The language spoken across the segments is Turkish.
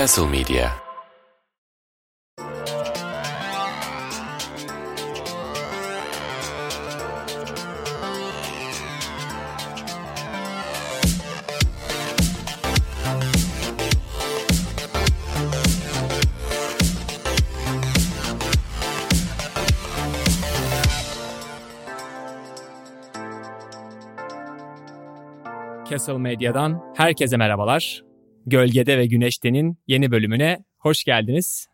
Castle Media Castle Medya'dan herkese merhabalar. Gölgede ve Güneşte'nin yeni bölümüne hoş geldiniz.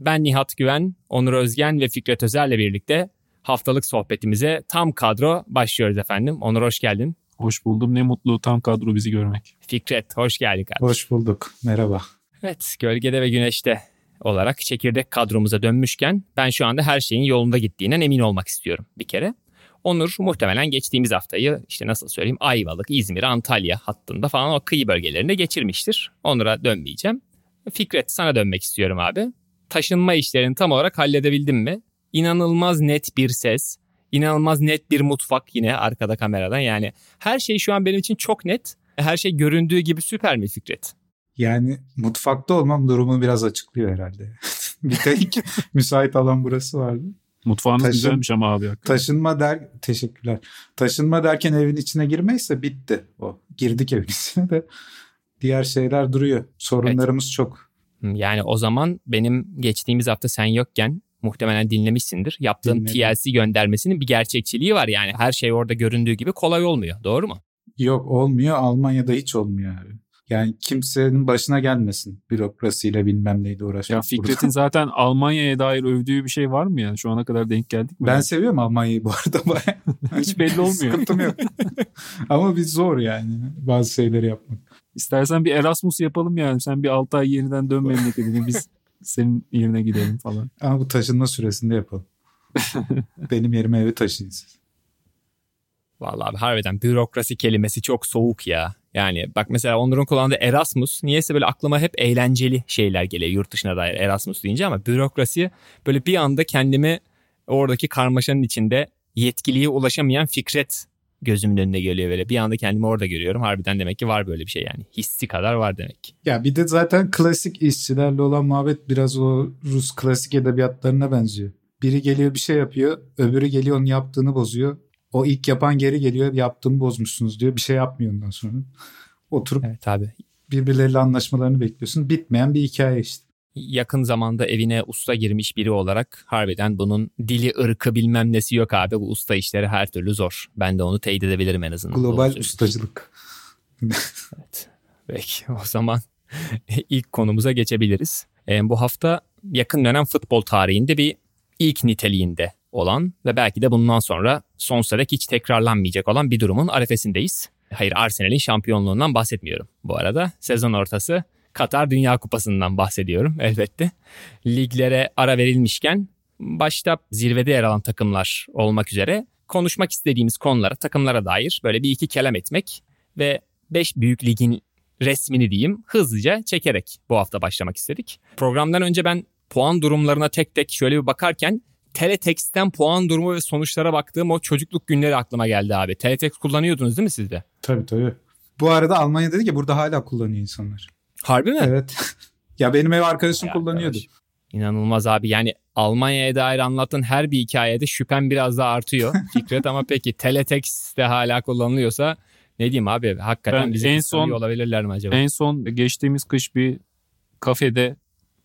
Ben Nihat Güven, Onur Özgen ve Fikret Özer'le birlikte haftalık sohbetimize tam kadro başlıyoruz efendim. Onur hoş geldin. Hoş buldum. Ne mutlu tam kadro bizi görmek. Fikret hoş geldin kardeşim. Hoş bulduk. Merhaba. Evet, Gölgede ve Güneşte olarak çekirdek kadromuza dönmüşken ben şu anda her şeyin yolunda gittiğinden emin olmak istiyorum bir kere. Onur muhtemelen geçtiğimiz haftayı işte nasıl söyleyeyim Ayvalık, İzmir, Antalya hattında falan o kıyı bölgelerinde geçirmiştir. Onur'a dönmeyeceğim. Fikret sana dönmek istiyorum abi. Taşınma işlerini tam olarak halledebildin mi? İnanılmaz net bir ses, inanılmaz net bir mutfak yine arkada kameradan. Yani her şey şu an benim için çok net. Her şey göründüğü gibi süper mi Fikret? Yani mutfakta olmam durumu biraz açıklıyor herhalde. bir tek müsait alan burası vardı. Mutfağınız Taşın- güzelmiş ama abi. hakikaten. Taşınma der teşekkürler. Taşınma derken evin içine girmeyse bitti o. Girdik evin içine de diğer şeyler duruyor. Sorunlarımız çok. Hmm, Yani o zaman benim geçtiğimiz hafta sen yokken muhtemelen dinlemişsindir. Yaptığın Dinledim. TLC göndermesinin bir gerçekçiliği var yani. Her şey orada göründüğü gibi kolay olmuyor. Doğru mu? Yok olmuyor. Almanya'da hiç olmuyor abi. Yani kimsenin başına gelmesin bürokrasiyle bilmem neydi Ya uğraşmak. Fikret'in burada. zaten Almanya'ya dair övdüğü bir şey var mı yani? Şu ana kadar denk geldik mi? Ben seviyorum Almanya'yı bu arada baya. Hiç belli olmuyor. Sıkıntım yok. Ama bir zor yani bazı şeyleri yapmak. İstersen bir Erasmus yapalım yani. Sen bir 6 ay yeniden dön memleketine. Biz senin yerine gidelim falan. Ama bu taşınma süresinde yapalım. Benim yerime evi taşıyın siz. Vallahi abi harbiden bürokrasi kelimesi çok soğuk ya. Yani bak mesela Onur'un kullandığı Erasmus niyeyse böyle aklıma hep eğlenceli şeyler geliyor yurt dışına dair Erasmus deyince ama bürokrasi böyle bir anda kendimi oradaki karmaşanın içinde yetkiliye ulaşamayan Fikret gözümün önüne geliyor böyle. Bir anda kendimi orada görüyorum. Harbiden demek ki var böyle bir şey yani. Hissi kadar var demek ki. Ya bir de zaten klasik işçilerle olan muhabbet biraz o Rus klasik edebiyatlarına benziyor. Biri geliyor bir şey yapıyor, öbürü geliyor onun yaptığını bozuyor. O ilk yapan geri geliyor, yaptığımı bozmuşsunuz diyor. Bir şey yapmıyor ondan sonra. Oturup Evet abi. birbirleriyle anlaşmalarını bekliyorsun. Bitmeyen bir hikaye işte. yakın zamanda evine usta girmiş biri olarak harbiden bunun dili ırkı bilmem nesi yok abi. Bu usta işleri her türlü zor. Ben de onu teyit edebilirim en azından. Doğru Global söylüyorsun. ustacılık. Evet. Peki o zaman ilk konumuza geçebiliriz. Ee, bu hafta yakın dönem futbol tarihinde bir ilk niteliğinde olan ve belki de bundan sonra sonsuza dek hiç tekrarlanmayacak olan bir durumun arefesindeyiz. Hayır Arsenal'in şampiyonluğundan bahsetmiyorum bu arada. Sezon ortası Katar Dünya Kupası'ndan bahsediyorum elbette. Liglere ara verilmişken başta zirvede yer alan takımlar olmak üzere konuşmak istediğimiz konulara, takımlara dair böyle bir iki kelam etmek ve 5 büyük ligin resmini diyeyim hızlıca çekerek bu hafta başlamak istedik. Programdan önce ben puan durumlarına tek tek şöyle bir bakarken Teletext'ten puan durumu ve sonuçlara baktığım o çocukluk günleri aklıma geldi abi. Teletext kullanıyordunuz değil mi siz de? Tabii tabii. Bu arada Almanya dedi ki burada hala kullanıyor insanlar. Harbi mi? Evet. ya benim ev arkadaşım Ya kullanıyordu. arkadaş, İnanılmaz abi. Yani Almanya'ya dair anlattığın her bir hikayede şüphem biraz daha artıyor Fikret ama peki Teletext de hala kullanılıyorsa ne diyeyim abi hakikaten Ben bizi en son- olabilirler mi acaba? En son geçtiğimiz kış bir kafede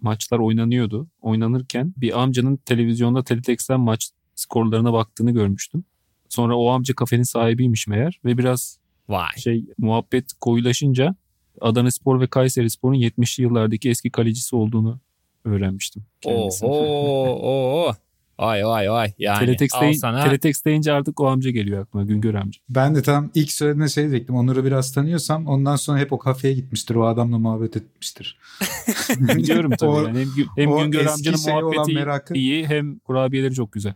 maçlar oynanıyordu. Oynanırken bir amcanın televizyonda Teletext'ten maç skorlarına baktığını görmüştüm. Sonra o amca kafenin sahibiymiş meğer ve biraz Vay. şey muhabbet koyulaşınca Adana Spor ve Kayseri Spor'un 70'li yıllardaki eski kalecisi olduğunu öğrenmiştim. kendisinin. Oho, oho. Vay vay vay. Yani Teletext, al deyin- sana. Teletext deyince artık o amca geliyor aklıma Güngör amca. Ben de tam ilk söylediğinde şey diyecektim. Onur'u biraz tanıyorsam ondan sonra hep o kafeye gitmiştir. O adamla muhabbet etmiştir. Biliyorum tabii. O- yani. Hem, hem Güngör amcanın olan muhabbeti merakı. iyi hem kurabiyeleri çok güzel.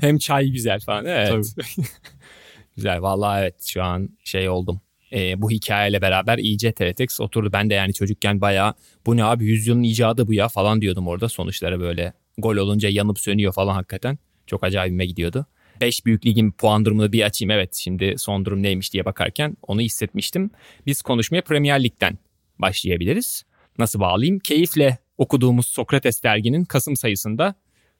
Hem çay güzel falan. Evet. güzel. Vallahi evet şu an şey oldum. Ee, bu hikayeyle beraber iyice Teletext oturdu. Ben de yani çocukken bayağı bu ne abi yüzyılın icadı bu ya falan diyordum orada. Sonuçlara böyle gol olunca yanıp sönüyor falan hakikaten. Çok acayibime gidiyordu. 5 büyük ligin puan durumunu bir açayım. Evet şimdi son durum neymiş diye bakarken onu hissetmiştim. Biz konuşmaya Premier Lig'den başlayabiliriz. nasıl bağlayayım? Keyifle okuduğumuz Sokrates derginin Kasım sayısında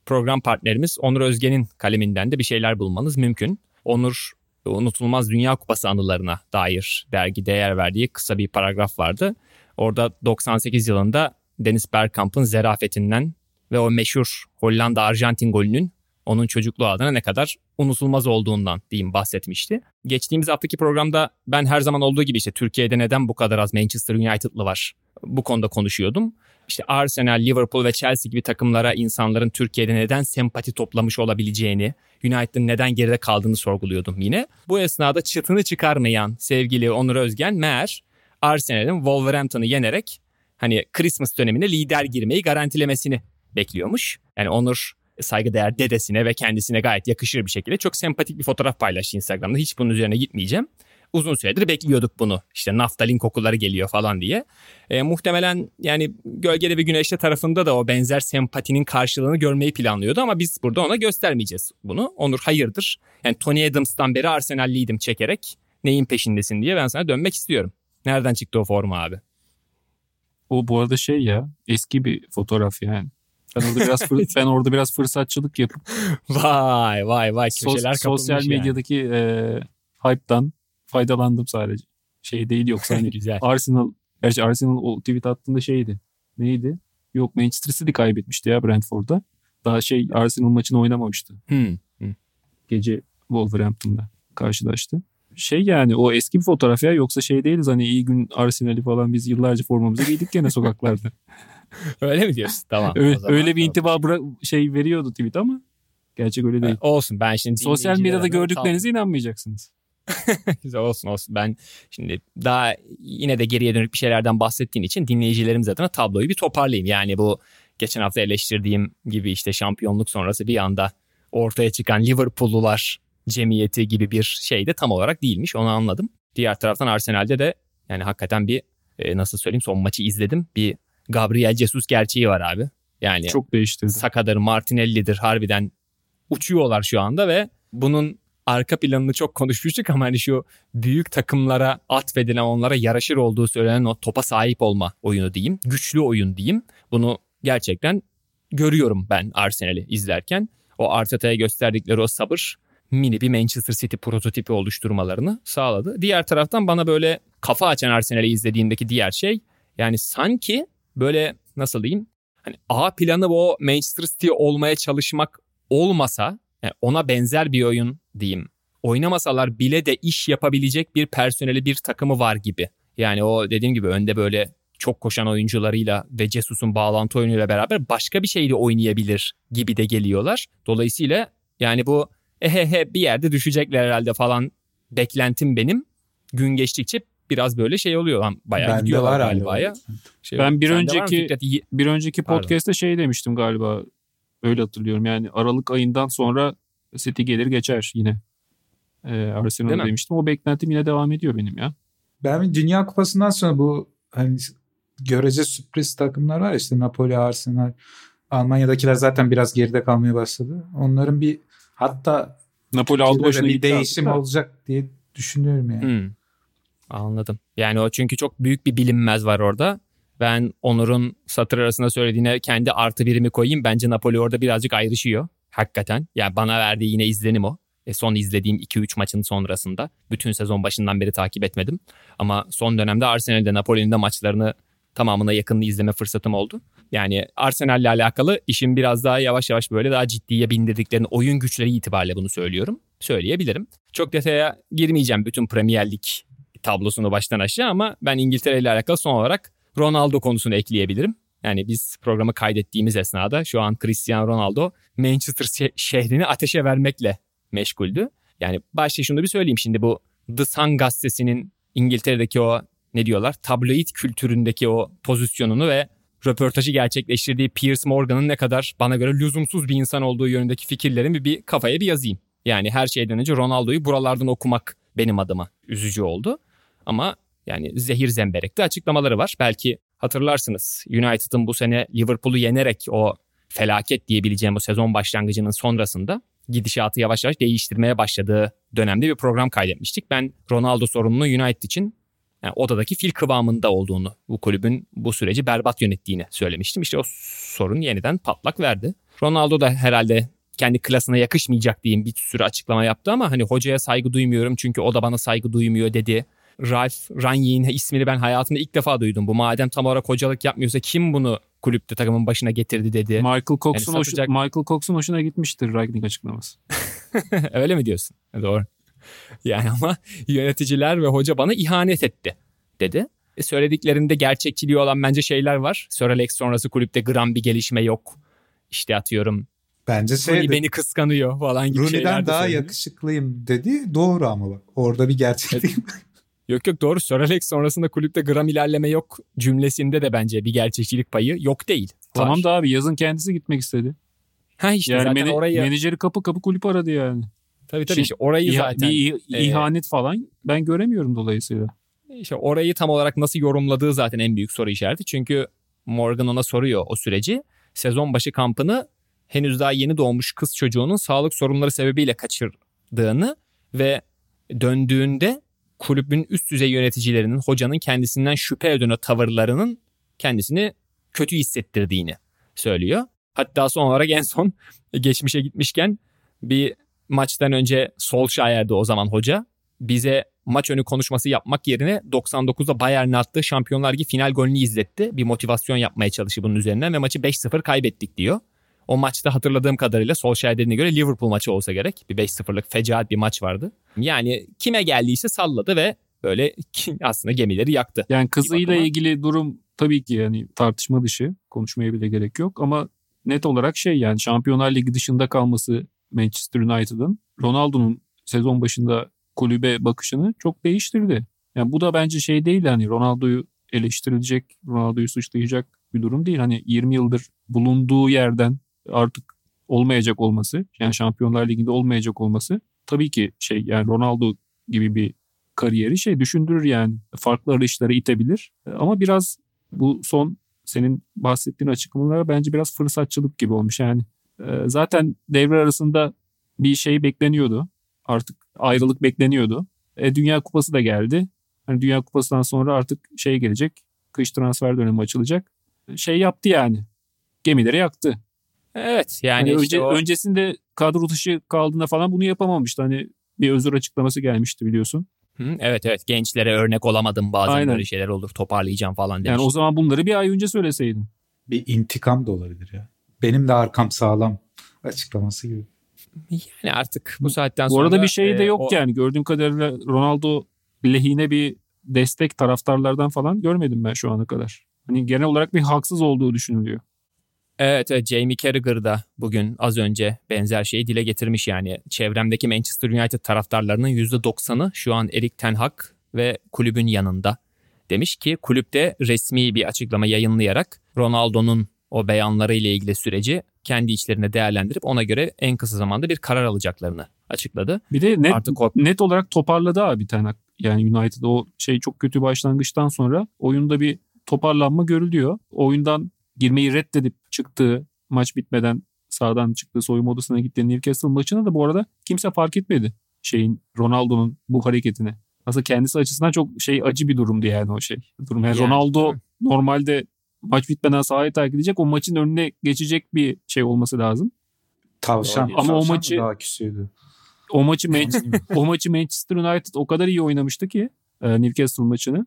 program partnerimiz Onur Özgen'in kaleminden de bir şeyler bulmanız mümkün. Onur unutulmaz Dünya Kupası anılarına dair dergi değer verdiği kısa bir paragraf vardı. Orada 98 yılında Deniz Bergkamp'ın zerafetinden ve o meşhur Hollanda-Arjantin golünün onun çocukluğu adına ne kadar unutulmaz olduğundan diyeyim bahsetmişti. Geçtiğimiz haftaki programda ben her zaman olduğu gibi işte Türkiye'de neden bu kadar az Manchester United'lı var bu konuda konuşuyordum. İşte Arsenal, Liverpool ve Chelsea gibi takımlara insanların Türkiye'de neden sempati toplamış olabileceğini, United'ın neden geride kaldığını sorguluyordum yine. Bu esnada çıtını çıkarmayan sevgili Onur Özgen meğer Arsenal'in Wolverhampton'ı yenerek hani Christmas dönemine lider girmeyi garantilemesini bekliyormuş. Yani Onur saygıdeğer dedesine ve kendisine gayet yakışır bir şekilde çok sempatik bir fotoğraf paylaştı Instagram'da. Hiç bunun üzerine gitmeyeceğim. Uzun süredir bekliyorduk bunu. İşte naftalin kokuları geliyor falan diye. E, muhtemelen yani gölgede ve güneşte tarafında da o benzer sempatinin karşılığını görmeyi planlıyordu ama biz burada ona göstermeyeceğiz bunu. Onur hayırdır. Yani Tony Adams'tan beri Arsenal'liydim çekerek neyin peşindesin diye ben sana dönmek istiyorum. Nereden çıktı o forma abi? O bu arada şey ya eski bir fotoğraf yani. Ben orada biraz fır, ben orada biraz fırsatçılık yapıp vay vay vay köşeler sos, sosyal yani. medyadaki e, hype'dan faydalandım sadece. Şey değil yoksa hani Güzel. Arsenal gerçi Arsenal o tweet attığında şeydi. Neydi? Yok Manchester City kaybetmişti ya Brentford'da. Daha şey Arsenal maçını oynamamıştı. Hmm. Gece Wolverhampton'da karşılaştı. Şey yani o eski bir fotoğraf ya yoksa şey değiliz hani iyi gün Arsenal'i falan biz yıllarca formamızı giydik gene sokaklarda. Öyle mi diyorsun? Tamam. öyle, zaman öyle bir intiba bıra- şey veriyordu tweet ama gerçek öyle değil. Olsun ben şimdi Sosyal medyada gördüklerinize inanmayacaksınız. Güzel olsun olsun. Ben şimdi daha yine de geriye dönük bir şeylerden bahsettiğin için dinleyicilerimiz adına tabloyu bir toparlayayım. Yani bu geçen hafta eleştirdiğim gibi işte şampiyonluk sonrası bir anda ortaya çıkan Liverpool'lular cemiyeti gibi bir şey de tam olarak değilmiş. Onu anladım. Diğer taraftan Arsenal'de de yani hakikaten bir e, nasıl söyleyeyim son maçı izledim. Bir Gabriel Jesus gerçeği var abi. Yani Çok değiştirdi. Saka'dır, Martinelli'dir harbiden uçuyorlar şu anda ve bunun arka planını çok konuşmuştuk ama hani şu büyük takımlara atfedilen onlara yaraşır olduğu söylenen o topa sahip olma oyunu diyeyim. Güçlü oyun diyeyim. Bunu gerçekten görüyorum ben Arsenal'i izlerken. O Arteta'ya gösterdikleri o sabır mini bir Manchester City prototipi oluşturmalarını sağladı. Diğer taraftan bana böyle kafa açan Arsenal'i izlediğimdeki diğer şey yani sanki böyle nasıl diyeyim hani A planı o Manchester City olmaya çalışmak olmasa yani ona benzer bir oyun diyeyim. Oynamasalar bile de iş yapabilecek bir personeli bir takımı var gibi. Yani o dediğim gibi önde böyle çok koşan oyuncularıyla ve Jesus'un bağlantı oyunuyla beraber başka bir şeyle oynayabilir gibi de geliyorlar. Dolayısıyla yani bu ehehe bir yerde düşecekler herhalde falan beklentim benim. Gün geçtikçe biraz böyle şey oluyor lan bayağı Bende gidiyorlar var galiba ya. Şey, Ben bir önceki- Bir önceki Pardon. podcast'te şey demiştim galiba. Öyle hatırlıyorum. Yani Aralık ayından sonra City gelir geçer yine. Ee, Arsenal mi? demiştim. O beklentim yine devam ediyor benim ya. Ben Dünya Kupası'ndan sonra bu hani görece sürpriz takımlar var ya, işte Napoli, Arsenal, Almanya'dakiler zaten biraz geride kalmaya başladı. Onların bir hatta Napoli aldı başına bir değişim da. olacak diye düşünüyorum yani. Hmm. Anladım. Yani o çünkü çok büyük bir bilinmez var orada. Ben Onur'un satır arasında söylediğine kendi artı birimi koyayım. Bence Napoli orada birazcık ayrışıyor. Hakikaten. Yani bana verdiği yine izlenim o. E son izlediğim 2-3 maçın sonrasında. Bütün sezon başından beri takip etmedim. Ama son dönemde Arsenal'de Napoli'nin de maçlarını tamamına yakınını izleme fırsatım oldu. Yani Arsenal'le alakalı işin biraz daha yavaş yavaş böyle daha ciddiye bindirdiklerini oyun güçleri itibariyle bunu söylüyorum. Söyleyebilirim. Çok detaya girmeyeceğim bütün Premier Lig tablosunu baştan aşağı ama ben İngiltere ile alakalı son olarak Ronaldo konusunu ekleyebilirim. Yani biz programı kaydettiğimiz esnada şu an Cristiano Ronaldo Manchester şe- şehrini ateşe vermekle meşguldü. Yani başta şunu bir söyleyeyim şimdi bu The Sun gazetesinin İngiltere'deki o ne diyorlar tabloid kültüründeki o pozisyonunu ve röportajı gerçekleştirdiği Piers Morgan'ın ne kadar bana göre lüzumsuz bir insan olduğu yönündeki fikirlerimi bir kafaya bir yazayım. Yani her şeyden önce Ronaldo'yu buralardan okumak benim adıma üzücü oldu. Ama yani zehir zemberekte açıklamaları var. Belki hatırlarsınız United'ın bu sene Liverpool'u yenerek o felaket diyebileceğim o sezon başlangıcının sonrasında gidişatı yavaş yavaş değiştirmeye başladığı dönemde bir program kaydetmiştik. Ben Ronaldo sorununu United için yani odadaki fil kıvamında olduğunu, bu kulübün bu süreci berbat yönettiğini söylemiştim. İşte o sorun yeniden patlak verdi. Ronaldo da herhalde kendi klasına yakışmayacak diyeyim bir sürü açıklama yaptı ama hani hocaya saygı duymuyorum çünkü o da bana saygı duymuyor dedi. Ralph Rangnick'in ismini ben hayatımda ilk defa duydum. Bu madem tam olarak hocalık yapmıyorsa kim bunu kulüpte takımın başına getirdi dedi. Michael Cox'un Yani hoş- satacak- Michael Cox'un hoşuna gitmiştir Ragnick açıklaması. Öyle mi diyorsun? Doğru. Yani ama yöneticiler ve hoca bana ihanet etti dedi. E söylediklerinde gerçekçiliği olan bence şeyler var. Sir Alex sonrası kulüpte gram bir gelişme yok. İşte atıyorum Bence Rooney şey beni kıskanıyor falan gibi şeyler Rooney'den de daha söyleniyor. yakışıklıyım dedi. Doğru ama bak. Orada bir gerçeklik. Yok yok doğru Sir Alex sonrasında kulüpte gram ilerleme yok cümlesinde de bence bir gerçekçilik payı yok değil. Tamam Var. da abi yazın kendisi gitmek istedi. Ha işte yani zaten mene- orayı menajeri kapı kapı kulüp aradı yani. tabii tabii Şimdi işte orayı zaten bir e, ihanet falan ben göremiyorum dolayısıyla. İşte orayı tam olarak nasıl yorumladığı zaten en büyük soru işareti. Çünkü Morgan ona soruyor o süreci. Sezon başı kampını henüz daha yeni doğmuş kız çocuğunun sağlık sorunları sebebiyle kaçırdığını ve döndüğünde kulübün üst düzey yöneticilerinin, hocanın kendisinden şüphe o tavırlarının kendisini kötü hissettirdiğini söylüyor. Hatta son olarak en son geçmişe gitmişken bir maçtan önce Solskjaer'di o zaman hoca. Bize maç önü konuşması yapmak yerine 99'da Bayern'e attığı Şampiyonlar Ligi final golünü izletti. Bir motivasyon yapmaya çalıştı bunun üzerinden ve maçı 5-0 kaybettik diyor. O maçta hatırladığım kadarıyla Solskjaer dediğine göre Liverpool maçı olsa gerek. Bir 5-0'lık fecaat bir maç vardı. Yani kime geldiyse salladı ve böyle aslında gemileri yaktı. Yani kızıyla ilgili durum tabii ki yani tartışma dışı. Konuşmaya bile gerek yok ama net olarak şey yani Şampiyonlar Ligi dışında kalması Manchester United'ın Ronaldo'nun sezon başında kulübe bakışını çok değiştirdi. Yani bu da bence şey değil hani Ronaldo'yu eleştirilecek, Ronaldo'yu suçlayacak bir durum değil. Hani 20 yıldır bulunduğu yerden artık olmayacak olması, yani Şampiyonlar Ligi'nde olmayacak olması tabii ki şey yani Ronaldo gibi bir kariyeri şey düşündürür yani. Farklı arayışlara itebilir. Ama biraz bu son senin bahsettiğin açıklamalar bence biraz fırsatçılık gibi olmuş. Yani e, zaten devre arasında bir şey bekleniyordu. Artık ayrılık bekleniyordu. E, Dünya Kupası da geldi. Hani Dünya Kupası'ndan sonra artık şey gelecek. Kış transfer dönemi açılacak. Şey yaptı yani. Gemileri yaktı. Evet yani Hani işte önce, o- öncesinde kadro dışı kaldığında falan bunu yapamamıştı. Hani bir özür açıklaması gelmişti biliyorsun. Hı, evet evet gençlere örnek olamadım bazen Aynen. böyle şeyler olur toparlayacağım falan demiş. Yani o zaman bunları bir ay önce söyleseydin. bir intikam da olabilir ya. Benim de arkam sağlam açıklaması gibi. Yani artık bu saatten Bu sonra... arada bir şey de e, yok o- yani. Gördüğüm kadarıyla Ronaldo lehine bir destek taraftarlardan falan görmedim ben şu ana kadar. Hani genel olarak bir haksız olduğu düşünülüyor. Evet, evet Jamie Carragher da bugün az önce benzer şeyi dile getirmiş yani. Çevremdeki Manchester United taraftarlarının %90'ı şu an Erik Ten Hag ve kulübün yanında. Demiş ki kulüpte resmi bir açıklama yayınlayarak Ronaldo'nun o beyanları ile ilgili süreci kendi içlerinde değerlendirip ona göre en kısa zamanda bir karar alacaklarını açıkladı. Bir de net, Artık o net olarak toparladı abi Ten Yani United o şey çok kötü başlangıçtan sonra oyunda bir toparlanma görülüyor. Oyundan girmeyi reddedip çıktığı maç bitmeden sağdan çıktığı soyunma odasına gittiği Newcastle maçına da bu arada kimse fark etmedi şeyin Ronaldo'nun bu hareketini. Aslında kendisi açısından çok şey acı bir durumdu yani o şey. Durum. Yani Yani, Ronaldo hı. normalde maç bitmeden sahaya terk edecek o maçın önüne geçecek bir şey olması lazım. Tavşan. Ama o tavşan mı maçı- daha küsüydü. O maçı Man- o maçı Manchester United o kadar iyi oynamıştı ki e, Newcastle maçını.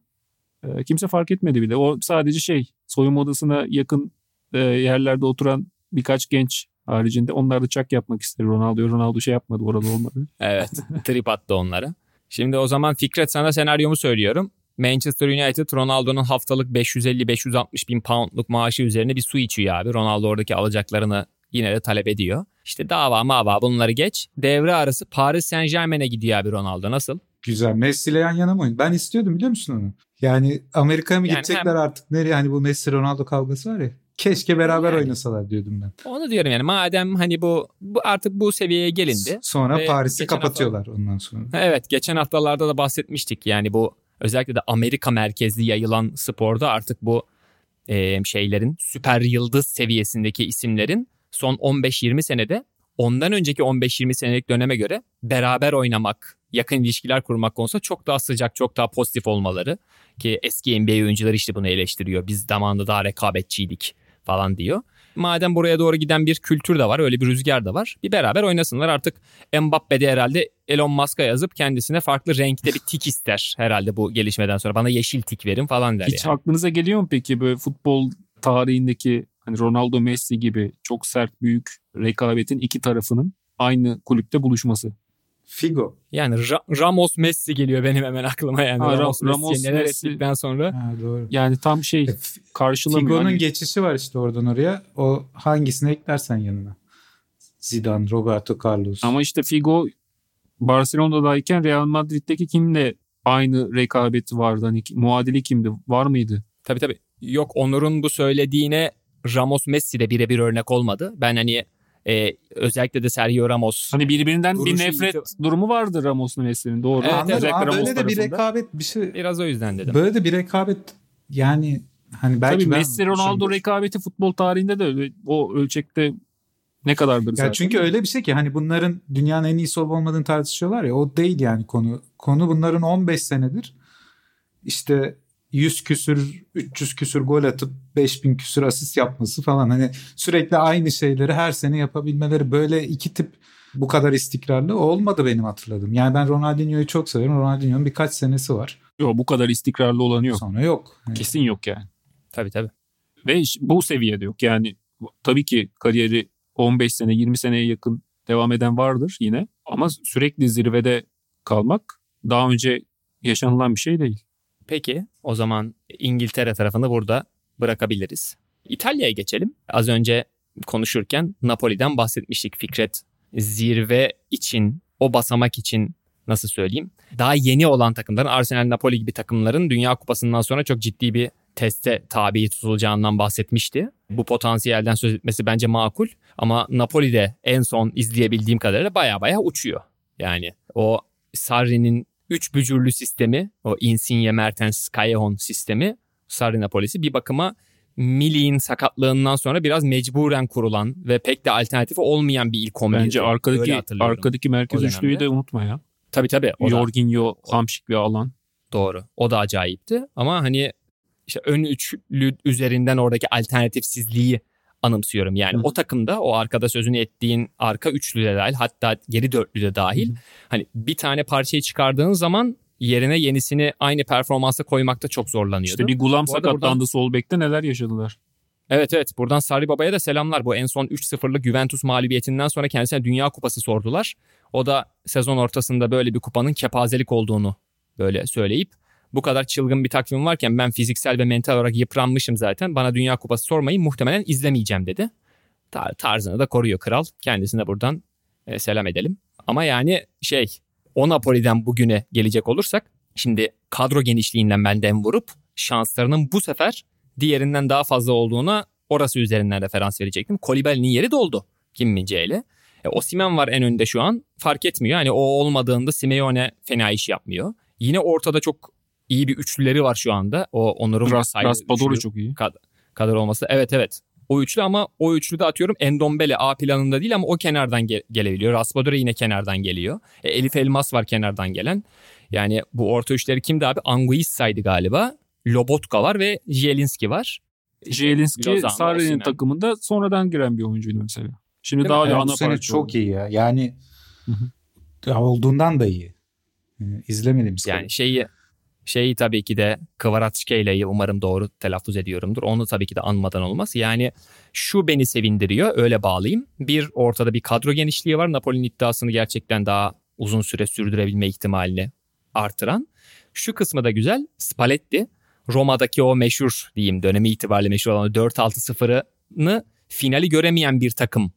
E, kimse fark etmedi bile. O sadece şey soyunma odasına yakın e, yerlerde oturan birkaç genç haricinde onlar da çak yapmak istedi Ronaldo. Ronaldo şey yapmadı orada olmadı. Evet trip attı onlara. Şimdi o zaman Fikret sana senaryomu söylüyorum. Manchester United Ronaldo'nun haftalık 550-560 bin poundluk maaşı üzerine bir su içiyor abi. Ronaldo oradaki alacaklarını yine de talep ediyor. İşte dava mava bunları geç. Devre arası Paris Saint Germain'e gidiyor abi Ronaldo. Nasıl? Güzel. Messi ile yan yana mı? Ben istiyordum biliyor musun onu? Yani Amerika'ya mı Yani gidecekler hem- artık? Nereye? Hani bu Messi Ronaldo kavgası var ya. Keşke beraber Yani. oynasalar diyordum ben. Onu diyorum yani madem hani bu, bu artık bu seviyeye gelindi. Sonra Paris'i kapatıyorlar ondan sonra. Evet geçen haftalarda da bahsetmiştik. Yani bu özellikle de Amerika merkezli yayılan sporda artık bu e, şeylerin süper yıldız seviyesindeki isimlerin son 15-20 senede ondan önceki 15-20 senelik döneme göre beraber oynamak, yakın ilişkiler kurmak konusunda çok daha sıcak, çok daha pozitif olmaları ki eski NBA oyuncuları işte bunu eleştiriyor. Biz zamanında daha rekabetçiydik falan diyor. Madem buraya doğru giden bir kültür de var, öyle bir rüzgar da var. Bir beraber oynasınlar artık Mbappe de herhalde Elon Musk'a yazıp kendisine farklı renkte bir tik ister herhalde bu gelişmeden sonra. Bana yeşil tik verin falan der Hiç yani. aklınıza geliyor mu peki böyle futbol tarihindeki hani Ronaldo Messi gibi çok sert büyük rekabetin iki tarafının aynı kulüpte buluşması? Figo. Yani Ra- Ramos Messi geliyor benim hemen aklıma yani. Ha, Ra- Ramos, Messi Ramos, neler Messi. ettikten sonra. Ha, doğru. Yani tam şey E, karşılamıyor. Figo'nun Hani geçişi var işte oradan oraya. O hangisini eklersen yanına. Zidane, Roberto Carlos. Ama işte Figo Barcelona'dayken Real Madrid'deki kimle aynı rekabeti vardı? Hani muadili kimdi? Var mıydı? Tabii tabii. Yok Onur'un bu söylediğine Ramos Messi de birebir örnek olmadı. Ben hani e, özellikle de Sergio Ramos Hani birbirinden bir nefret iti- durumu vardı Ramos'un Messi'nin. Doğru. Evet, Anladım. Özellikle Ama Ramos böyle de bir rekabet bir şey. biraz o yüzden dedim. Böyle de bir rekabet yani hani belki Tabii ben Messi Ronaldo rekabeti futbol tarihinde de öyle. O ölçekte ne kadardır zaten. Ya çünkü öyle bir şey ki hani bunların dünyanın en iyisi olup olmadığını tartışıyorlar ya o değil yani konu. Konu bunların 15 senedir işte 100 küsür 300 küsür gol atıp 5000 küsür asist yapması falan hani sürekli aynı şeyleri her sene yapabilmeleri böyle iki tip bu kadar istikrarlı olmadı benim hatırladığım. Yani ben Ronaldinho'yu çok severim. Ronaldinho'nun birkaç senesi var. Yok, bu kadar istikrarlı olanı yok. Sonra yok. Hani Kesin yok yani. Tabii tabii. Ve iş- bu seviyede yok. Yani tabii ki kariyeri 15 sene 20 seneye yakın devam eden vardır yine. Ama sürekli zirvede kalmak daha önce yaşanılan bir şey değil. Peki o zaman İngiltere tarafını burada bırakabiliriz. İtalya'ya geçelim. Az önce konuşurken Napoli'den bahsetmiştik Fikret. Zirve için, o basamak için nasıl söyleyeyim? Daha yeni olan takımların, Arsenal, Napoli gibi takımların Dünya Kupası'ndan sonra çok ciddi bir teste tabi tutulacağından bahsetmişti. Bu potansiyelden söz etmesi bence makul. Ama Napoli de en son izleyebildiğim kadarıyla baya baya uçuyor. Yani o Sarri'nin üç bücürlü sistemi, o Insigne, Mertens, Callejon sistemi Sarri Napoli'si bir bakıma Mili'nin sakatlığından sonra biraz mecburen kurulan ve pek de alternatifi olmayan bir ilk 11. Bence arkadaki arkadaki merkez üçlüyü de unutma ya. Tabii tabii. O Jorginho, Hamşik ve Alan. doğru. O da acayipti. Ama hani işte ön üçlü üzerinden oradaki alternatifsizliği anımsıyorum. Yani Hı. o takımda o arkada sözünü ettiğin arka üçlü de dahil hatta geri dörtlü de dahil. Hı. Hani bir tane parçayı çıkardığın zaman yerine yenisini aynı performansa koymakta çok zorlanıyordu. İşte bir Gulam sakatlandı buradan- sol bekte neler yaşadılar. Evet evet buradan Sarri Baba'ya da selamlar. Bu en son 3-0'lık Juventus mağlubiyetinden sonra kendisine Dünya Kupası sordular. O da sezon ortasında böyle bir kupanın kepazelik olduğunu böyle söyleyip bu kadar çılgın bir takvim varken ben fiziksel ve mental olarak yıpranmışım zaten. Bana Dünya Kupası sormayın muhtemelen izlemeyeceğim dedi. Tar- tarzını da koruyor kral. Kendisine buradan e, selam edelim. Ama yani şey o Napoli'den bugüne gelecek olursak şimdi kadro genişliğinden benden vurup şanslarının bu sefer diğerinden daha fazla olduğuna orası üzerinden referans verecektim. Kolibali'nin yeri doldu Kim Min-jae ile. E, Osimhen var en önde şu an. Fark etmiyor. Hani o olmadığında Simeone fena iş yapmıyor. Yine ortada çok iyi bir üçlüleri var şu anda. O Onur'un Ras, Raspadori çok iyi. kadar olması. Evet evet. O üçlü ama o üçlü de atıyorum Endombele A planında değil ama o kenardan ge- gelebiliyor. Raspadori yine kenardan geliyor. E, Elif Elmas var kenardan gelen. Yani bu orta üçleri kimdi abi? Anguissa'ydı galiba. Lobotka var ve Zielinski var. Lozano, Sarri'nin takımında sonradan giren bir oyuncuydu mesela. Şimdi Değil daha Evet, ana parça çok oldu. iyi ya. Yani Hı hı. ya olduğundan da iyi. Yani izlemedim Yani şeyi şeyi tabii ki de Kvaratskhelia umarım doğru telaffuz ediyorumdur. Onu tabii ki de anmadan olmaz. Yani şu beni sevindiriyor öyle bağlayayım. Bir ortada bir kadro genişliği var. Napoli'nin iddiasını gerçekten daha uzun süre sürdürebilme ihtimalini artıran. Şu kısmı da güzel. Spalletti Roma'daki o meşhur diyeyim dönemi itibariyle meşhur olan o 4-6-0'ını finali göremeyen bir takım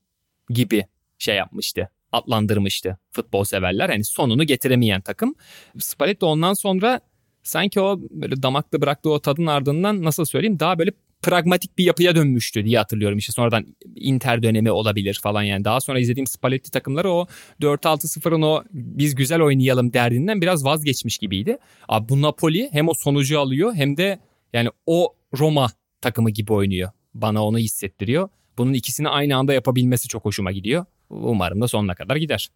gibi şey yapmıştı. Adlandırmıştı futbol severler. Hani sonunu getiremeyen takım. Spalletti ondan sonra sanki o böyle damakta bıraktığı o tadın ardından nasıl söyleyeyim daha böyle pragmatik bir yapıya dönmüştü diye hatırlıyorum. İşte sonradan Inter dönemi olabilir falan yani. Daha sonra izlediğim Spalletti takımları o 4-6-0'ın o biz güzel oynayalım derdinden biraz vazgeçmiş gibiydi. Abi bu Napoli hem o sonucu alıyor hem de yani o Roma takımı gibi oynuyor. Bana onu hissettiriyor. Bunun ikisini aynı anda yapabilmesi çok hoşuma gidiyor. Umarım da sonuna kadar gider.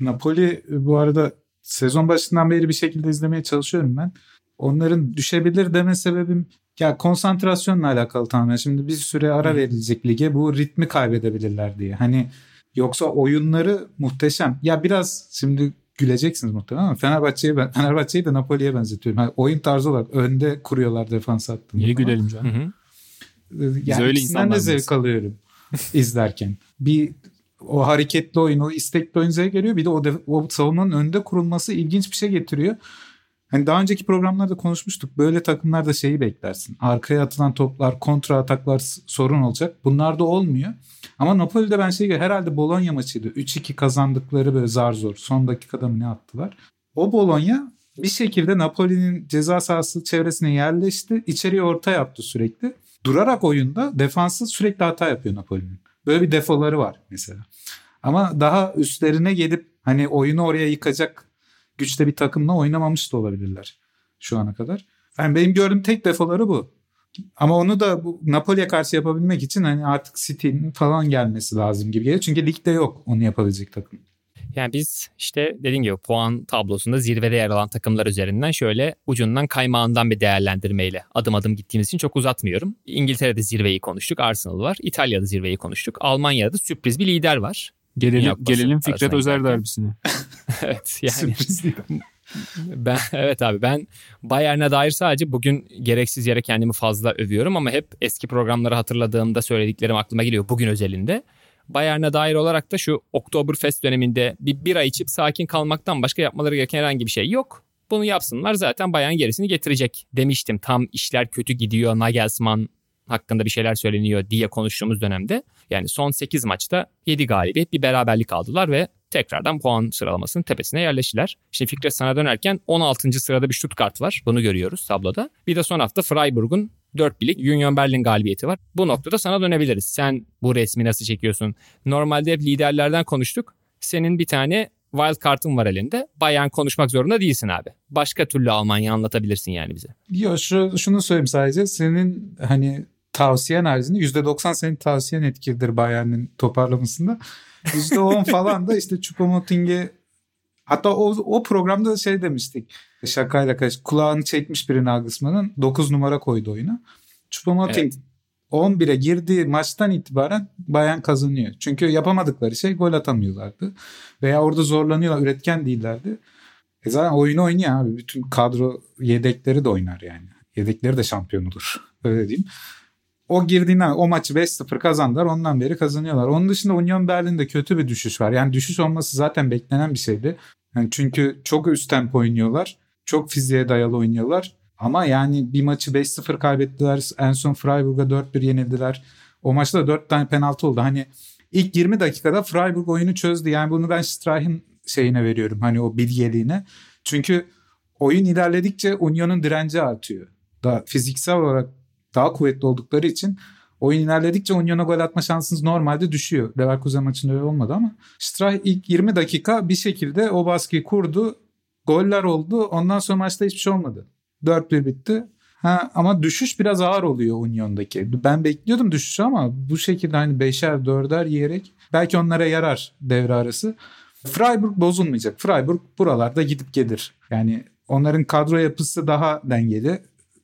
Napoli bu arada sezon başından beri bir şekilde izlemeye çalışıyorum ben. Onların düşebilir deme sebebim ya konsantrasyonla alakalı tamamen. Şimdi bir süre ara verilecek lige bu ritmi kaybedebilirler diye. Hani yoksa oyunları muhteşem. Ya biraz şimdi güleceksiniz muhtemelen ama Fenerbahçe'yi ben Fenerbahçe'yi de Napoli'ye benzetiyorum. Yani oyun tarzı olarak önde kuruyorlar defans hattını. Niye gülelim canım? Hı hı. Yani öyle ikisinden de insanlar zevk alıyorum izlerken. Bir o hareketli oyun, o istekli oyun zevk geliyor. Bir de o, de, o savunmanın önde kurulması ilginç bir şey getiriyor. Hani daha önceki programlarda konuşmuştuk. Böyle takımlarda şeyi beklersin. Arkaya atılan toplar, kontra ataklar sorun olacak. Bunlar da olmuyor. Ama Napoli'de ben şey herhalde Bologna maçıydı. 3-2 kazandıkları böyle zar zor. Son dakikada mı ne attılar? O Bologna bir şekilde Napoli'nin ceza sahası çevresine yerleşti. İçeriye orta yaptı sürekli. Durarak oyunda defansı sürekli hata yapıyor Napoli'nin. Böyle bir defoları var mesela. Ama daha üstlerine gelip hani oyunu oraya yıkacak güçte bir takımla oynamamış da olabilirler şu ana kadar. Yani benim gördüğüm tek defoları bu. Ama onu da bu Napoli'ye karşı yapabilmek için hani artık City'nin falan gelmesi lazım gibi geliyor. Çünkü ligde yok onu yapabilecek takım. Yani biz işte dediğim gibi puan tablosunda zirvede yer alan takımlar üzerinden şöyle ucundan kaymağından bir değerlendirmeyle adım adım gittiğimiz için çok uzatmıyorum. İngiltere'de zirveyi konuştuk. Arsenal var. İtalya'da zirveyi konuştuk. Almanya'da sürpriz bir lider var. Gelelim, gelelim Fikret Özer derbisine. evet yani Sürpriz ben evet abi ben Bayern'e dair sadece bugün gereksiz yere kendimi fazla övüyorum ama hep eski programları hatırladığımda söylediklerim aklıma geliyor bugün özelinde. Bayern'e dair olarak da şu Oktoberfest döneminde bir bira içip sakin kalmaktan başka yapmaları gereken herhangi bir şey yok. Bunu yapsınlar zaten Bayern gerisini getirecek demiştim. Tam işler kötü gidiyor Nagelsmann hakkında bir şeyler söyleniyor diye konuştuğumuz dönemde. Yani son 8 maçta 7 galibiyet bir beraberlik aldılar ve tekrardan puan sıralamasının tepesine yerleştiler. Şimdi Fikret sana dönerken 16. sırada bir Stuttgart var. Bunu görüyoruz tabloda. Bir de son hafta Freiburg'un 4 birlik Union Berlin galibiyeti var. Bu noktada sana dönebiliriz. Sen bu resmi nasıl çekiyorsun? Normalde hep liderlerden konuştuk. Senin bir tane wild card'ın var elinde. Bayern konuşmak zorunda değilsin abi. Başka türlü Almanya anlatabilirsin yani bize. Yo, şu, şunu söyleyeyim sadece. Senin hani tavsiyen haricinde %90 senin tavsiyen etkilidir Bayern'in toparlamasında. %10 falan da işte Choupo-Moting'e hatta o, o programda şey demiştik. Şakayla kaç kulağını çekmiş biri Nagelsmann'ın 9 numara koydu oyuna. Choupo-Moting Evet. 11'e girdiği maçtan itibaren Bayern kazanıyor. Çünkü yapamadıkları şey gol atamıyorlardı. Veya orada zorlanıyorlar, üretken değillerdi. E zaten oyunu oynuyor abi. Bütün kadro yedekleri de oynar yani. Yedekleri de şampiyon olur. Öyle diyeyim. O girdiğinden o maçı 5-0 kazandılar. Ondan beri kazanıyorlar. Onun dışında Union Berlin'de kötü bir düşüş var. Yani düşüş olması zaten beklenen bir şeydi. Yani çünkü çok üst tempo oynuyorlar. Çok fiziğe dayalı oynuyorlar. Ama yani bir maçı 5-0 kaybettiler. En son Freiburg'a 4-1 yenildiler. O maçta da 4 tane penaltı oldu. Hani ilk 20 dakikada Freiburg oyunu çözdü. Yani bunu ben Streich'in şeyine veriyorum. Hani o bilgeliğine. Çünkü oyun ilerledikçe Union'un direnci artıyor. Daha fiziksel olarak daha kuvvetli oldukları için oyun ilerledikçe Union'a gol atma şansınız normalde düşüyor. Leverkusen maçında öyle olmadı ama Streich ilk 20 dakika bir şekilde o baskıyı kurdu. Goller oldu. Ondan sonra maçta hiçbir şey olmadı. 4-1 bitti. Ha, ama düşüş biraz ağır oluyor Union'daki. Ben bekliyordum düşüşü ama bu şekilde hani beşer dörder yiyerek belki onlara yarar devre arası. Freiburg bozulmayacak. Freiburg buralarda gidip gelir. Yani onların kadro yapısı daha dengeli.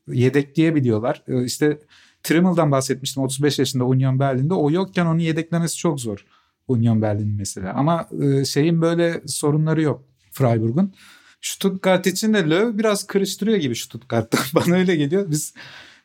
Yedekleyebiliyorlar. Ee, İşte Trimmel'dan bahsetmiştim 35 yaşında Union Berlin'de. O yokken onu yedeklemesi çok zor. Union Berlin mesela. Ama e, şeyin böyle sorunları yok Freiburg'un. Stuttgart için de Löw biraz kırıştırıyor gibi Stuttgart'ta. Bana öyle geliyor. Biz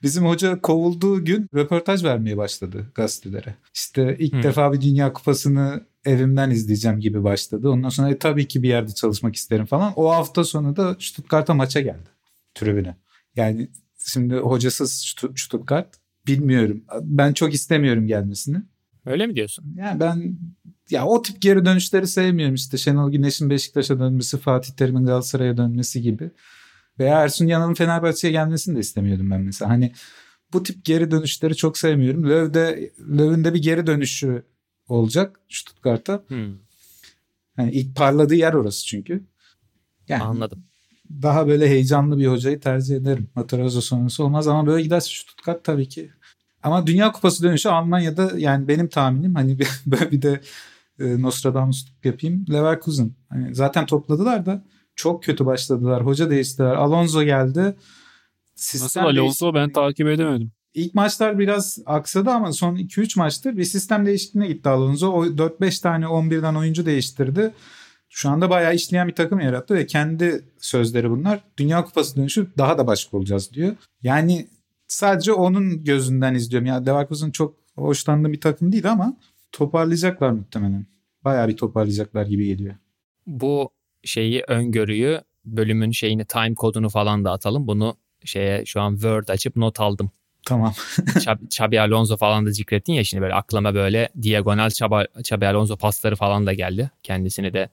Bizim hoca kovulduğu gün röportaj vermeye başladı gazetelere. İşte ilk Hmm. defa bir Dünya Kupası'nı evimden izleyeceğim gibi başladı. Ondan sonra e, tabii ki bir yerde çalışmak isterim falan. O hafta sonu da Stuttgart'a maça geldi tribüne. Yani şimdi hocasız Stu- Stuttgart bilmiyorum. Ben çok istemiyorum gelmesini. Öyle mi diyorsun? Yani ben ya o tip geri dönüşleri sevmiyorum işte Şenol Güneş'in Beşiktaş'a dönmesi, Fatih Terim'in Galatasaray'a dönmesi gibi. Veya Ersun Yanal'ın Fenerbahçe'ye gelmesini de istemiyordum ben mesela. Hani bu tip geri dönüşleri çok sevmiyorum. Löw'de, Löw'ün de bir geri dönüşü olacak Stuttgart'a. Hmm, Hani ilk parladığı yer orası çünkü. Yani anladım. Daha böyle heyecanlı bir hocayı tercih ederim. Materazzo sonrası olmaz ama böyle giderse Stuttgart tabii ki. Ama Dünya Kupası dönüşü Almanya'da yani benim tahminim hani bir, böyle bir de e, Nostradamusluk yapayım. Leverkusen. Hani zaten topladılar da çok kötü başladılar. Hoca değiştiler. Alonso geldi. Sistem Nasıl Alonso ben takip edemedim. İlk maçlar biraz aksadı ama son 2-3 maçtır bir sistem değişikliğine gitti Alonso. O 4-5 tane 11'den oyuncu değiştirdi. Şu anda bayağı işleyen bir takım yarattı ve kendi sözleri bunlar. Dünya Kupası dönüşü daha da başka olacağız diyor. Yani sadece onun gözünden izliyorum. Ya Leverkusen çok hoşlandığım bir takım değil ama toparlayacaklar muhtemelen. Bayağı bir toparlayacaklar gibi geliyor. Bu şeyi öngörüyü bölümün şeyini time kodunu falan da atalım. Bunu şeye şu an Word açıp not aldım. Tamam. Xabi Alonso falan da zikrettin ya şimdi böyle aklıma böyle diagonal Xabi Alonso pasları falan da geldi. Kendisini de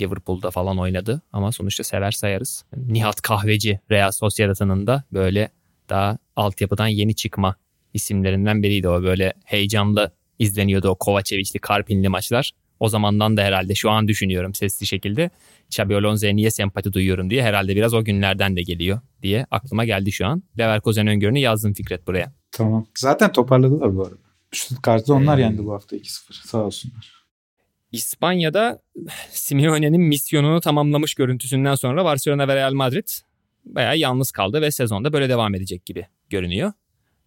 Liverpool'da falan oynadı ama sonuçta sever sayarız. Nihat Kahveci Real Sociedad'ın da böyle daha altyapıdan yeni çıkma isimlerinden biriydi o. Böyle heyecanlı izleniyordu o Kovacevic'li, Karpinli maçlar. O zamandan da herhalde şu an düşünüyorum sesli şekilde. Xabi Alonso'ya niye sempati duyuyorum diye herhalde biraz o günlerden de geliyor diye aklıma geldi şu an. Leverkusen öngörünü yazdım Fikret buraya. Tamam. Zaten toparladılar bu arada. Stuttgart'ı onlar ee, yendi bu hafta 2-0. Sağ olsunlar. İspanya'da Simeone'nin misyonunu tamamlamış görüntüsünden sonra Barcelona ve Real Madrid bayağı yalnız kaldı ve sezonda böyle devam edecek gibi görünüyor.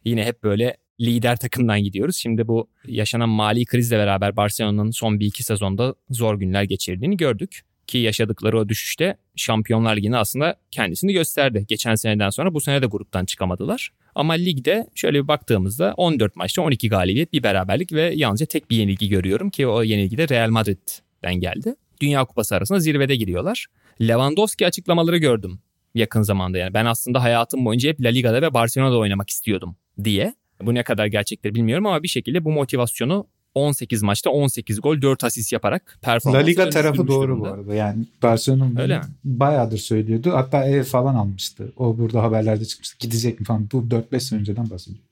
Yine hep böyle lider takımdan gidiyoruz. Şimdi bu yaşanan mali krizle beraber Barcelona'nın son bir iki sezonda zor günler geçirdiğini gördük. Ki yaşadıkları o düşüşte Şampiyonlar Ligi'ne aslında kendisini gösterdi. Geçen seneden sonra bu sene de gruptan çıkamadılar. Ama ligde şöyle bir baktığımızda 14 maçta 12 galibiyet, bir beraberlik ve yalnızca tek bir yenilgi görüyorum ki o yenilgi de Real Madrid'den geldi. Dünya Kupası arasında zirvede giriyorlar. Lewandowski açıklamaları gördüm yakın zamanda yani. Ben aslında hayatım boyunca hep La Liga'da ve Barcelona'da oynamak istiyordum diye. Bu ne kadar gerçektir bilmiyorum ama bir şekilde bu motivasyonu 18 maçta 18 gol 4 asist yaparak performans. La Liga tarafı doğru durumda. bu arada. Yani Barcelona Öyle mi? bayağıdır söylüyordu. Hatta ev falan almıştı. O burada haberlerde çıkmıştı. Gidecek mi falan. Bu 4-5 sene önceden bahsediyor.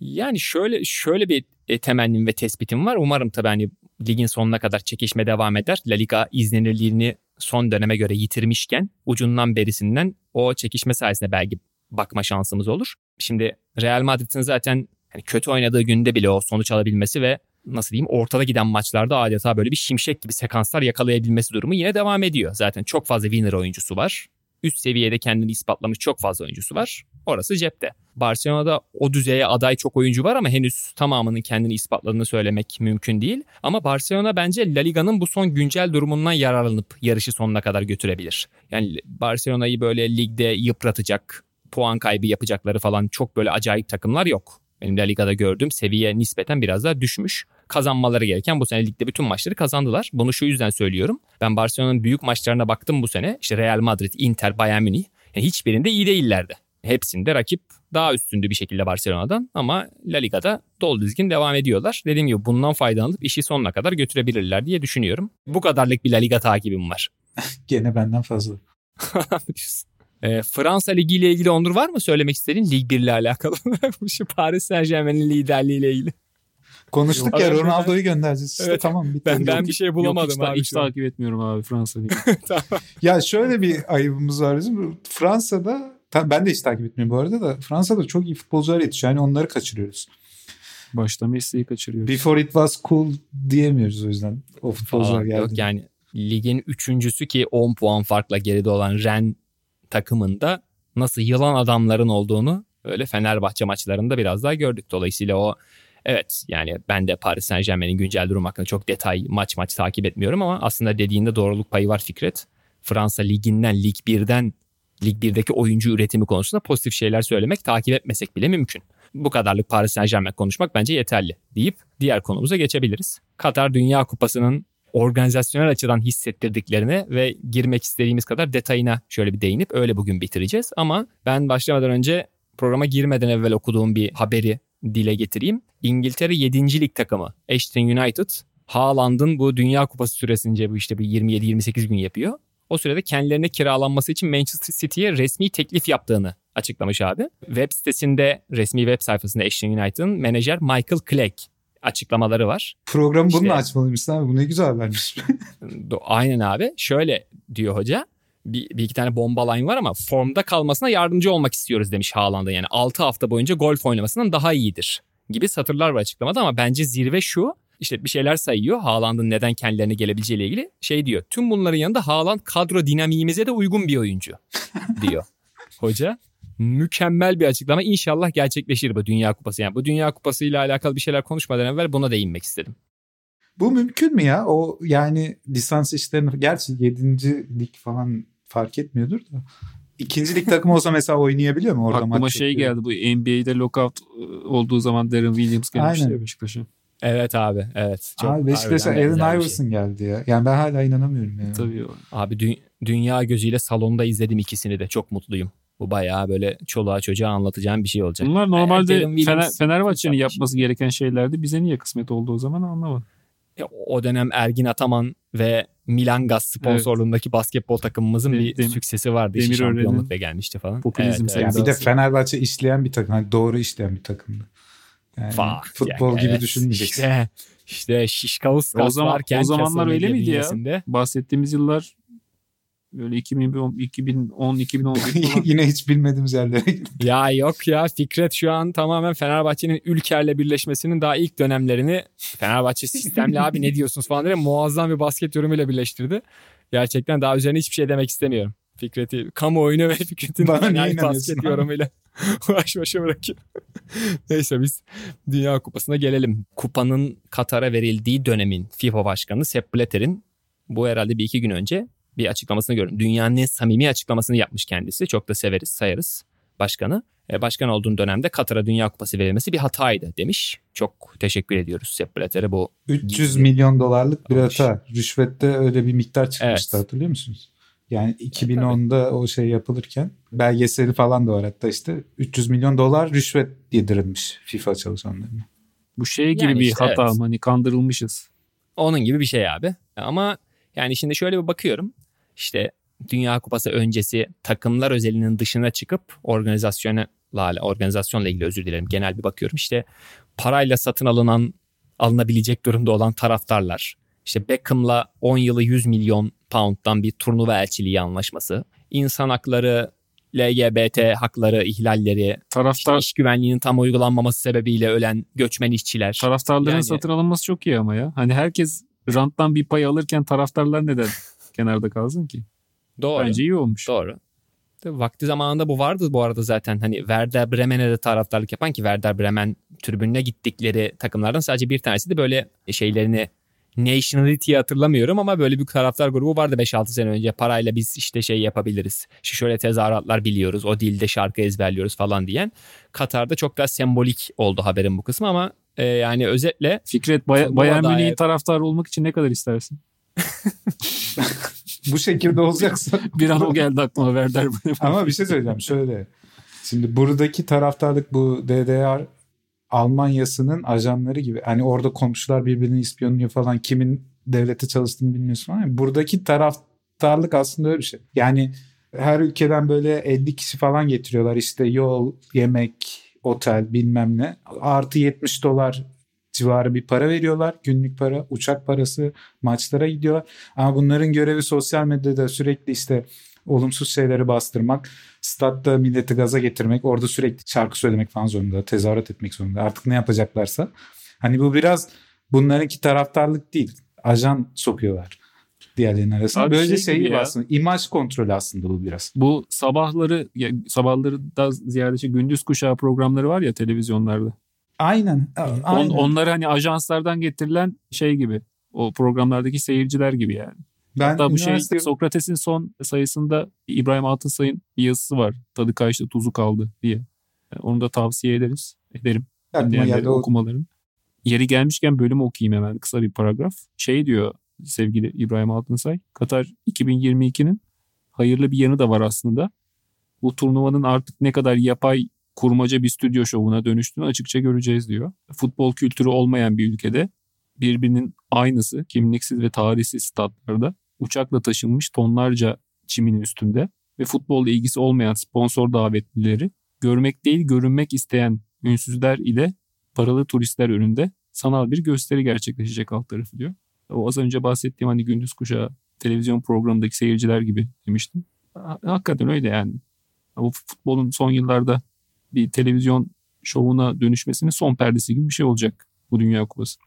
Yani şöyle şöyle bir e, temennim ve tespitim var. Umarım tabii hani ligin sonuna kadar çekişme devam eder. La Liga izlenirliğini son döneme göre yitirmişken ucundan berisinden o çekişme sayesinde belki bakma şansımız olur. Şimdi Real Madrid'in zaten hani kötü oynadığı günde bile o sonuç alabilmesi ve nasıl diyeyim ortada giden maçlarda adeta böyle bir şimşek gibi sekanslar yakalayabilmesi durumu yine devam ediyor. Zaten çok fazla winner oyuncusu var. Üst seviyede kendini ispatlamış çok fazla oyuncusu var. Orası cepte. Barcelona'da o düzeye aday çok oyuncu var ama henüz tamamının kendini ispatladığını söylemek mümkün değil. Ama Barcelona bence La Liga'nın bu son güncel durumundan yararlanıp yarışı sonuna kadar götürebilir. Yani Barcelona'yı böyle ligde yıpratacak, puan kaybı yapacakları falan çok böyle acayip takımlar yok. Benim La Liga'da gördüğüm seviye nispeten biraz daha düşmüş. Kazanmaları gereken bu sene ligde bütün maçları kazandılar. Bunu şu yüzden söylüyorum. Ben Barcelona'nın büyük maçlarına baktım bu sene. İşte Real Madrid, Inter, Bayern Münih. Yani hiçbirinde iyi değillerdi. Hepsinde rakip daha üstündü bir şekilde Barcelona'dan ama La Liga'da dolu dizgin devam ediyorlar. Dediğim gibi bundan faydalanıp işi sonuna kadar götürebilirler diye düşünüyorum. Bu kadarlık bir La Liga takibim var. Gene benden fazla. E, Fransa Ligi ile ilgili Onur var mı söylemek istediğin Lig 1 ile alakalı? Şu Paris Saint Germain'in liderliği ile ilgili. Konuştuk Yok, ya Ronaldo'yu göndereceğiz işte evet, tamam. Bitti. Ben, ben bir şey bulamadım. Yok, hiç, hiç takip etmiyorum abi Fransa Ligi. tamam. Ya şöyle bir ayıbımız var bizim. Fransa'da ben de hiç takip etmiyorum bu arada da Fransa'da çok iyi futbolcular yetişiyor. Yani onları kaçırıyoruz. Başta Messi'yi kaçırıyoruz. Before it was cool diyemiyoruz o yüzden. O futbolcular geldi. Yok yani ligin üçüncüsü ki 10 puan farkla geride olan Ren takımında nasıl yılan adamların olduğunu öyle Fenerbahçe maçlarında biraz daha gördük. Dolayısıyla o evet yani ben de Paris Saint Germain'in güncel durum hakkında çok detay maç maç takip etmiyorum ama aslında dediğinde doğruluk payı var Fikret. Fransa liginden, Lig 1'den, Lig 1'deki oyuncu üretimi konusunda pozitif şeyler söylemek takip etmesek bile mümkün. Bu kadarlık Paris Saint Germain konuşmak bence yeterli deyip diğer konumuza geçebiliriz. Katar Dünya Kupası'nın organizasyonel açıdan hissettirdiklerine ve girmek istediğimiz kadar detayına şöyle bir değinip öyle bugün bitireceğiz. Ama ben başlamadan önce programa girmeden evvel okuduğum bir haberi dile getireyim. İngiltere 7. lig takımı Ashton United Haaland'ın bu Dünya Kupası süresince bu işte bir 27-28 gün yapıyor. O sürede kendilerine kiralanması için Manchester City'ye resmi teklif yaptığını açıklamış abi. Web sitesinde, resmi web sayfasında Ashton United'ın menajer Michael Clegg açıklamaları var. Program bununla işte, açmalıymışsın abi. Bu ne güzel habermiş. aynen abi. Şöyle diyor hoca. Bir, bir iki tane bomba line var ama formda kalmasına yardımcı olmak istiyoruz demiş Haaland'a. Yani 6 hafta boyunca golf oynamasından daha iyidir gibi satırlar var açıklamada ama bence zirve şu. işte bir şeyler sayıyor. Haaland'ın neden kendilerine gelebileceğiyle ilgili. Şey diyor. Tüm bunların yanında Haaland kadro dinamiğimize de uygun bir oyuncu diyor. Hoca mükemmel bir açıklama. İnşallah gerçekleşir bu Dünya Kupası. Yani bu Dünya Kupası ile alakalı bir şeyler konuşmadan evvel buna değinmek istedim. Bu mümkün mü ya? O yani lisans işlerini gerçi 7. lig falan fark etmiyordur da. İkinci lig takımı olsa mesela oynayabiliyor mu orada Aklıma maç şey geldi bu NBA'de lockout e, olduğu zaman Darren Williams gelmişti ya Beşiktaş'a. Evet abi evet. Çok Abi Beşiktaş'a Allen bir şey. Iverson geldi ya. Yani ben hala inanamıyorum ya. Tabii o. Abi dü- dünya gözüyle salonda izledim ikisini de. Çok mutluyum. Bu bayağı böyle çoluğa çocuğa anlatacağım bir şey olacak. Bunlar normalde Darren Williams Fener, Fenerbahçe'nin yapmış. yapması gereken şeylerdi. Bize niye kısmet oldu o zaman anlamadım. Ya, O dönem Ergin Ataman ve Milan Gaz sponsorluğundaki basketbol takımımızın De- bir Demir- süksesi vardı. İşte Demir şampiyonluk Ören'in ve gelmişti falan. popülizm evet. Yani bir de. Fenerbahçe işleyen bir takım. Hani doğru işleyen bir takımdı. Yani Fa- futbol ya, gibi evet. düşünmeyeceksin. İşte, işte Şişkauskas O zaman- varken o zamanlar öyle miydi ya? Bahsettiğimiz yıllar böyle 2010, 2010 2011 falan. Yine hiç bilmediğimiz yerlere gittik. Ya yok ya Fikret şu an tamamen Fenerbahçe'nin Ülker'le birleşmesinin daha ilk dönemlerini Fenerbahçe sistemli abi ne diyorsunuz falan diye muazzam bir basket yorumuyla birleştirdi. Gerçekten daha üzerine hiçbir şey demek istemiyorum. Fikret'i kamuoyunu ve Fikret'in basket yorumuyla baş başa bırakayım. Neyse biz Dünya Kupası'na gelelim. Kupanın Katar'a verildiği dönemin FIFA Başkanı Sepp Blatter'in bu herhalde bir iki gün önce bir açıklamasını gördüm. Dünyanın en samimi açıklamasını yapmış kendisi. Çok da severiz, sayarız başkanı. E, başkan olduğun dönemde Katar'a Dünya Kupası verilmesi bir hataydı demiş. Çok teşekkür ediyoruz Sepp Blatter'e bu 300 Gizli. milyon dolarlık bir Almış. hata. Rüşvette öyle bir miktar çıkmıştı Evet. hatırlıyor musunuz? Yani 2010'da o şey yapılırken belgeseli falan da var hatta işte 300 milyon dolar rüşvet yedirilmiş FIFA çalışanlarına. Bu şey gibi Yani bir işte hata evet. hani kandırılmışız. Onun gibi bir şey abi. Ama yani şimdi şöyle bir bakıyorum. İşte Dünya Kupası öncesi takımlar özelinin dışına çıkıp organizasyona organizasyonla ilgili özür dilerim. Genel bir bakıyorum. İşte parayla satın alınan alınabilecek durumda olan taraftarlar. İşte Beckham'la 10 yılı 100 milyon pound'dan bir turnuva elçiliği anlaşması. İnsan hakları, LGBT hakları ihlalleri, işte Taraftar iş güvenliğinin tam uygulanmaması sebebiyle ölen göçmen işçiler. taraftarların Yani- satın alınması çok iyi ama ya. Hani herkes ranttan bir pay alırken taraftarlar neden kenarda kalsın ki? Doğru. Bence iyi olmuş. Doğru. Vakti zamanında bu vardı bu arada zaten hani Werder Bremen'e de taraftarlık yapan ki Werder Bremen tribününe gittikleri takımlardan sadece bir tanesi de böyle şeylerini nationality'yi hatırlamıyorum ama böyle bir taraftar grubu vardı 5-6 sene önce parayla biz işte şey yapabiliriz. İşte şöyle tezahüratlar biliyoruz o dilde şarkı ezberliyoruz falan diyen. Katar'da çok daha sembolik oldu haberin bu kısmı ama e, yani özetle Fikret Bay- Bayern Münih'in taraftarı olmak için ne kadar istersin? Bu şekilde olacaksa Bir an o geldi aklıma Werder Bremen. ama bir şey söyleyeceğim şöyle. Şimdi buradaki taraftarlık bu DDR Almanyası'nın ajanları gibi. Hani orada komşular birbirini ispiyonluyor falan. Kimin devlete çalıştığını bilmiyorsun ama buradaki taraftarlık aslında öyle bir şey. Yani her ülkeden böyle 50 kişi falan getiriyorlar. İşte yol, yemek, otel bilmem ne. Artı 70 dolar civarı bir para veriyorlar. Günlük para, uçak parası, maçlara gidiyorlar. Ama bunların görevi sosyal medyada sürekli işte olumsuz şeyleri bastırmak, statta milleti gaza getirmek, orada sürekli şarkı söylemek falan zorunda, tezahürat etmek zorunda. Artık ne yapacaklarsa. Hani bu biraz bunlarınki taraftarlık değil. Ajan sokuyorlar diğerlerinin arasında. Abi Böylece şey şey, aslında. imaj kontrolü aslında bu biraz. Bu sabahları ya, sabahları da ziyade şey, gündüz kuşağı programları var ya televizyonlarda. Aynen. On, aynen. onları hani ajanslardan getirilen şey gibi. O programlardaki seyirciler gibi yani. ben Hatta bu şey üniversite- Sokrates'in son sayısında İbrahim Altınsay'ın bir yazısı var. Tadı kaçtı tuzu kaldı diye. Yani onu da tavsiye ederiz. Ederim. aklıma dinleyenlere geldi. O okumalarını. Yeri gelmişken bölümü okuyayım hemen kısa bir paragraf. Şey diyor sevgili İbrahim Altınsay. Katar 2022'nin hayırlı bir yanı da var aslında. Bu turnuvanın artık ne kadar yapay kurmaca bir stüdyo şovuna dönüştüğünü açıkça göreceğiz diyor. Futbol kültürü olmayan bir ülkede birbirinin aynısı kimliksiz ve tarihsiz statlarda uçakla taşınmış tonlarca çimin üstünde ve futbolla ilgisi olmayan sponsor davetlileri görmek değil görünmek isteyen ünsüzler ile paralı turistler önünde sanal bir gösteri gerçekleşecek alt tarafı diyor. O az önce bahsettiğim hani gündüz kuşağı televizyon programındaki seyirciler gibi demiştim. Ha- Hakikaten öyle yani. Bu futbolun son yıllarda bir televizyon şovuna dönüşmesinin son perdesi gibi bir şey olacak bu Dünya Kupası.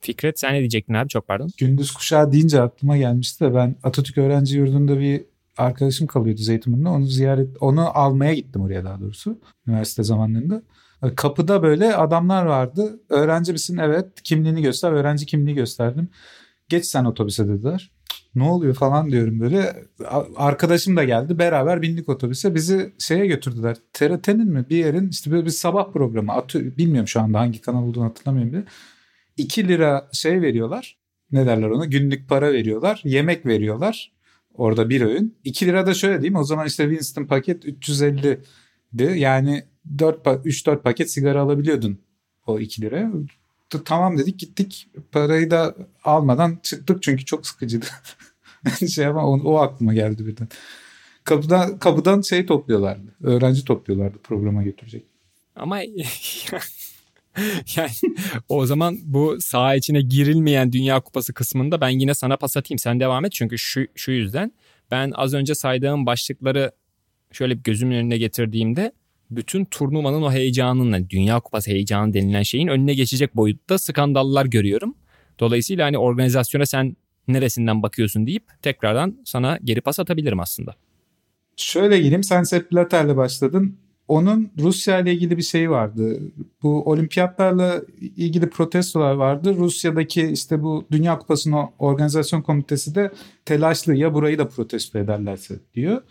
Fikret sen ne diyecektin abi çok pardon. Gündüz kuşağı deyince aklıma gelmişti de ben Atatürk Öğrenci Yurdu'nda bir arkadaşım kalıyordu Zeytinburnu'nda. Onu ziyaret onu almaya gittim oraya daha doğrusu üniversite zamanlarında. Kapıda böyle adamlar vardı. Öğrenci misin? Evet. Kimliğini göster. Öğrenci kimliği gösterdim. Geç sen otobüse dediler. Ne oluyor falan diyorum böyle. Arkadaşım da geldi. Beraber bindik otobüse. Bizi şeye götürdüler. TRT'nin mi bir yerin işte böyle bir sabah programı. Atı, bilmiyorum şu anda hangi kanal olduğunu hatırlamıyorum bile. 2 lira şey veriyorlar. Ne derler ona? Günlük para veriyorlar. Yemek veriyorlar. Orada bir öğün. 2 lira da şöyle diyeyim. O zaman işte Winston paket 350'di. Yani 3-4 paket sigara alabiliyordun o 2 liraya. Tamam dedik gittik. Parayı da almadan çıktık çünkü çok sıkıcıydı. şey ama o, o aklıma geldi birden. Kapıdan, kapıdan şey topluyorlardı. Öğrenci topluyorlardı programa götürecek. Ama yani o zaman bu saha içine girilmeyen Dünya Kupası kısmında ben yine sana pas atayım. Sen devam et çünkü şu, şu yüzden ben az önce saydığım başlıkları şöyle bir gözümün önüne getirdiğimde bütün turnuvanın o heyecanının, Dünya Kupası heyecanı denilen şeyin önüne geçecek boyutta skandallar görüyorum. Dolayısıyla hani organizasyona sen neresinden bakıyorsun deyip tekrardan sana geri pas atabilirim aslında. Şöyle gireyim sen Sepp Blatter'le başladın. Onun Rusya ile ilgili bir şey vardı. Bu olimpiyatlarla ilgili protestolar vardı. Rusya'daki işte bu Dünya Kupası'nın organizasyon komitesi de telaşlı ya burayı da protesto ederlerse diyor.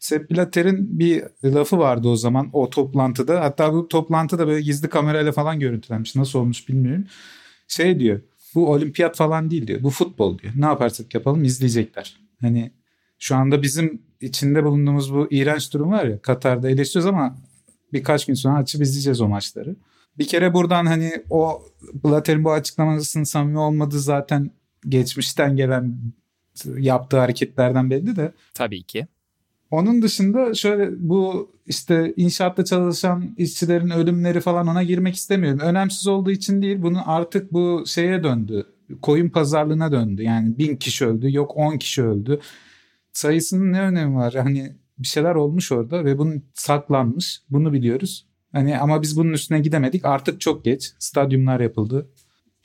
Sepp Blatter'in bir lafı vardı o zaman o toplantıda. Hatta bu toplantıda böyle gizli kamerayla falan görüntülenmiş. Nasıl olmuş bilmiyorum. Şey diyor bu olimpiyat falan değil diyor. Bu futbol diyor. Ne yaparsak yapalım izleyecekler. Hani şu anda bizim içinde bulunduğumuz bu iğrenç durum var ya Katar'da eleştiriyoruz ama birkaç gün sonra açıp izleyeceğiz o maçları. Bir kere buradan hani o Blatter'in bu açıklamasının samimi olmadığı zaten geçmişten gelen yaptığı hareketlerden belli de. Tabii ki. Onun dışında şöyle bu işte inşaatta çalışan işçilerin ölümleri falan ona girmek istemiyorum. Önemsiz olduğu için değil. Bunun artık bu şeye döndü. Koyun pazarlığına döndü. Yani bin kişi öldü. Yok on kişi öldü. Sayısının ne önemi var? Hani bir şeyler olmuş orada ve bunun saklanmış. Bunu biliyoruz. Hani ama biz bunun üstüne gidemedik. Artık çok geç. Stadyumlar yapıldı.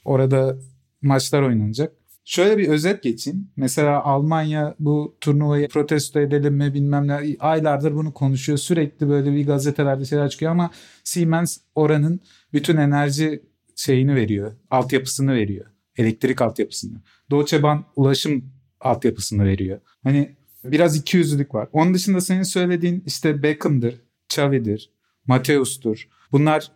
Orada maçlar oynanacak. Şöyle bir özet geçeyim. Mesela Almanya bu turnuvayı protesto edelim mi bilmem ne aylardır bunu konuşuyor. Sürekli böyle bir gazetelerde şeyler çıkıyor ama Siemens oranın bütün enerji şeyini veriyor. Altyapısını veriyor. Elektrik altyapısını. Deutsche Bahn ulaşım altyapısını veriyor. Hani biraz iki yüzlülük var. Onun dışında senin söylediğin işte Beckham'dır, Xavi'dir, Mateus'tur. Bunlar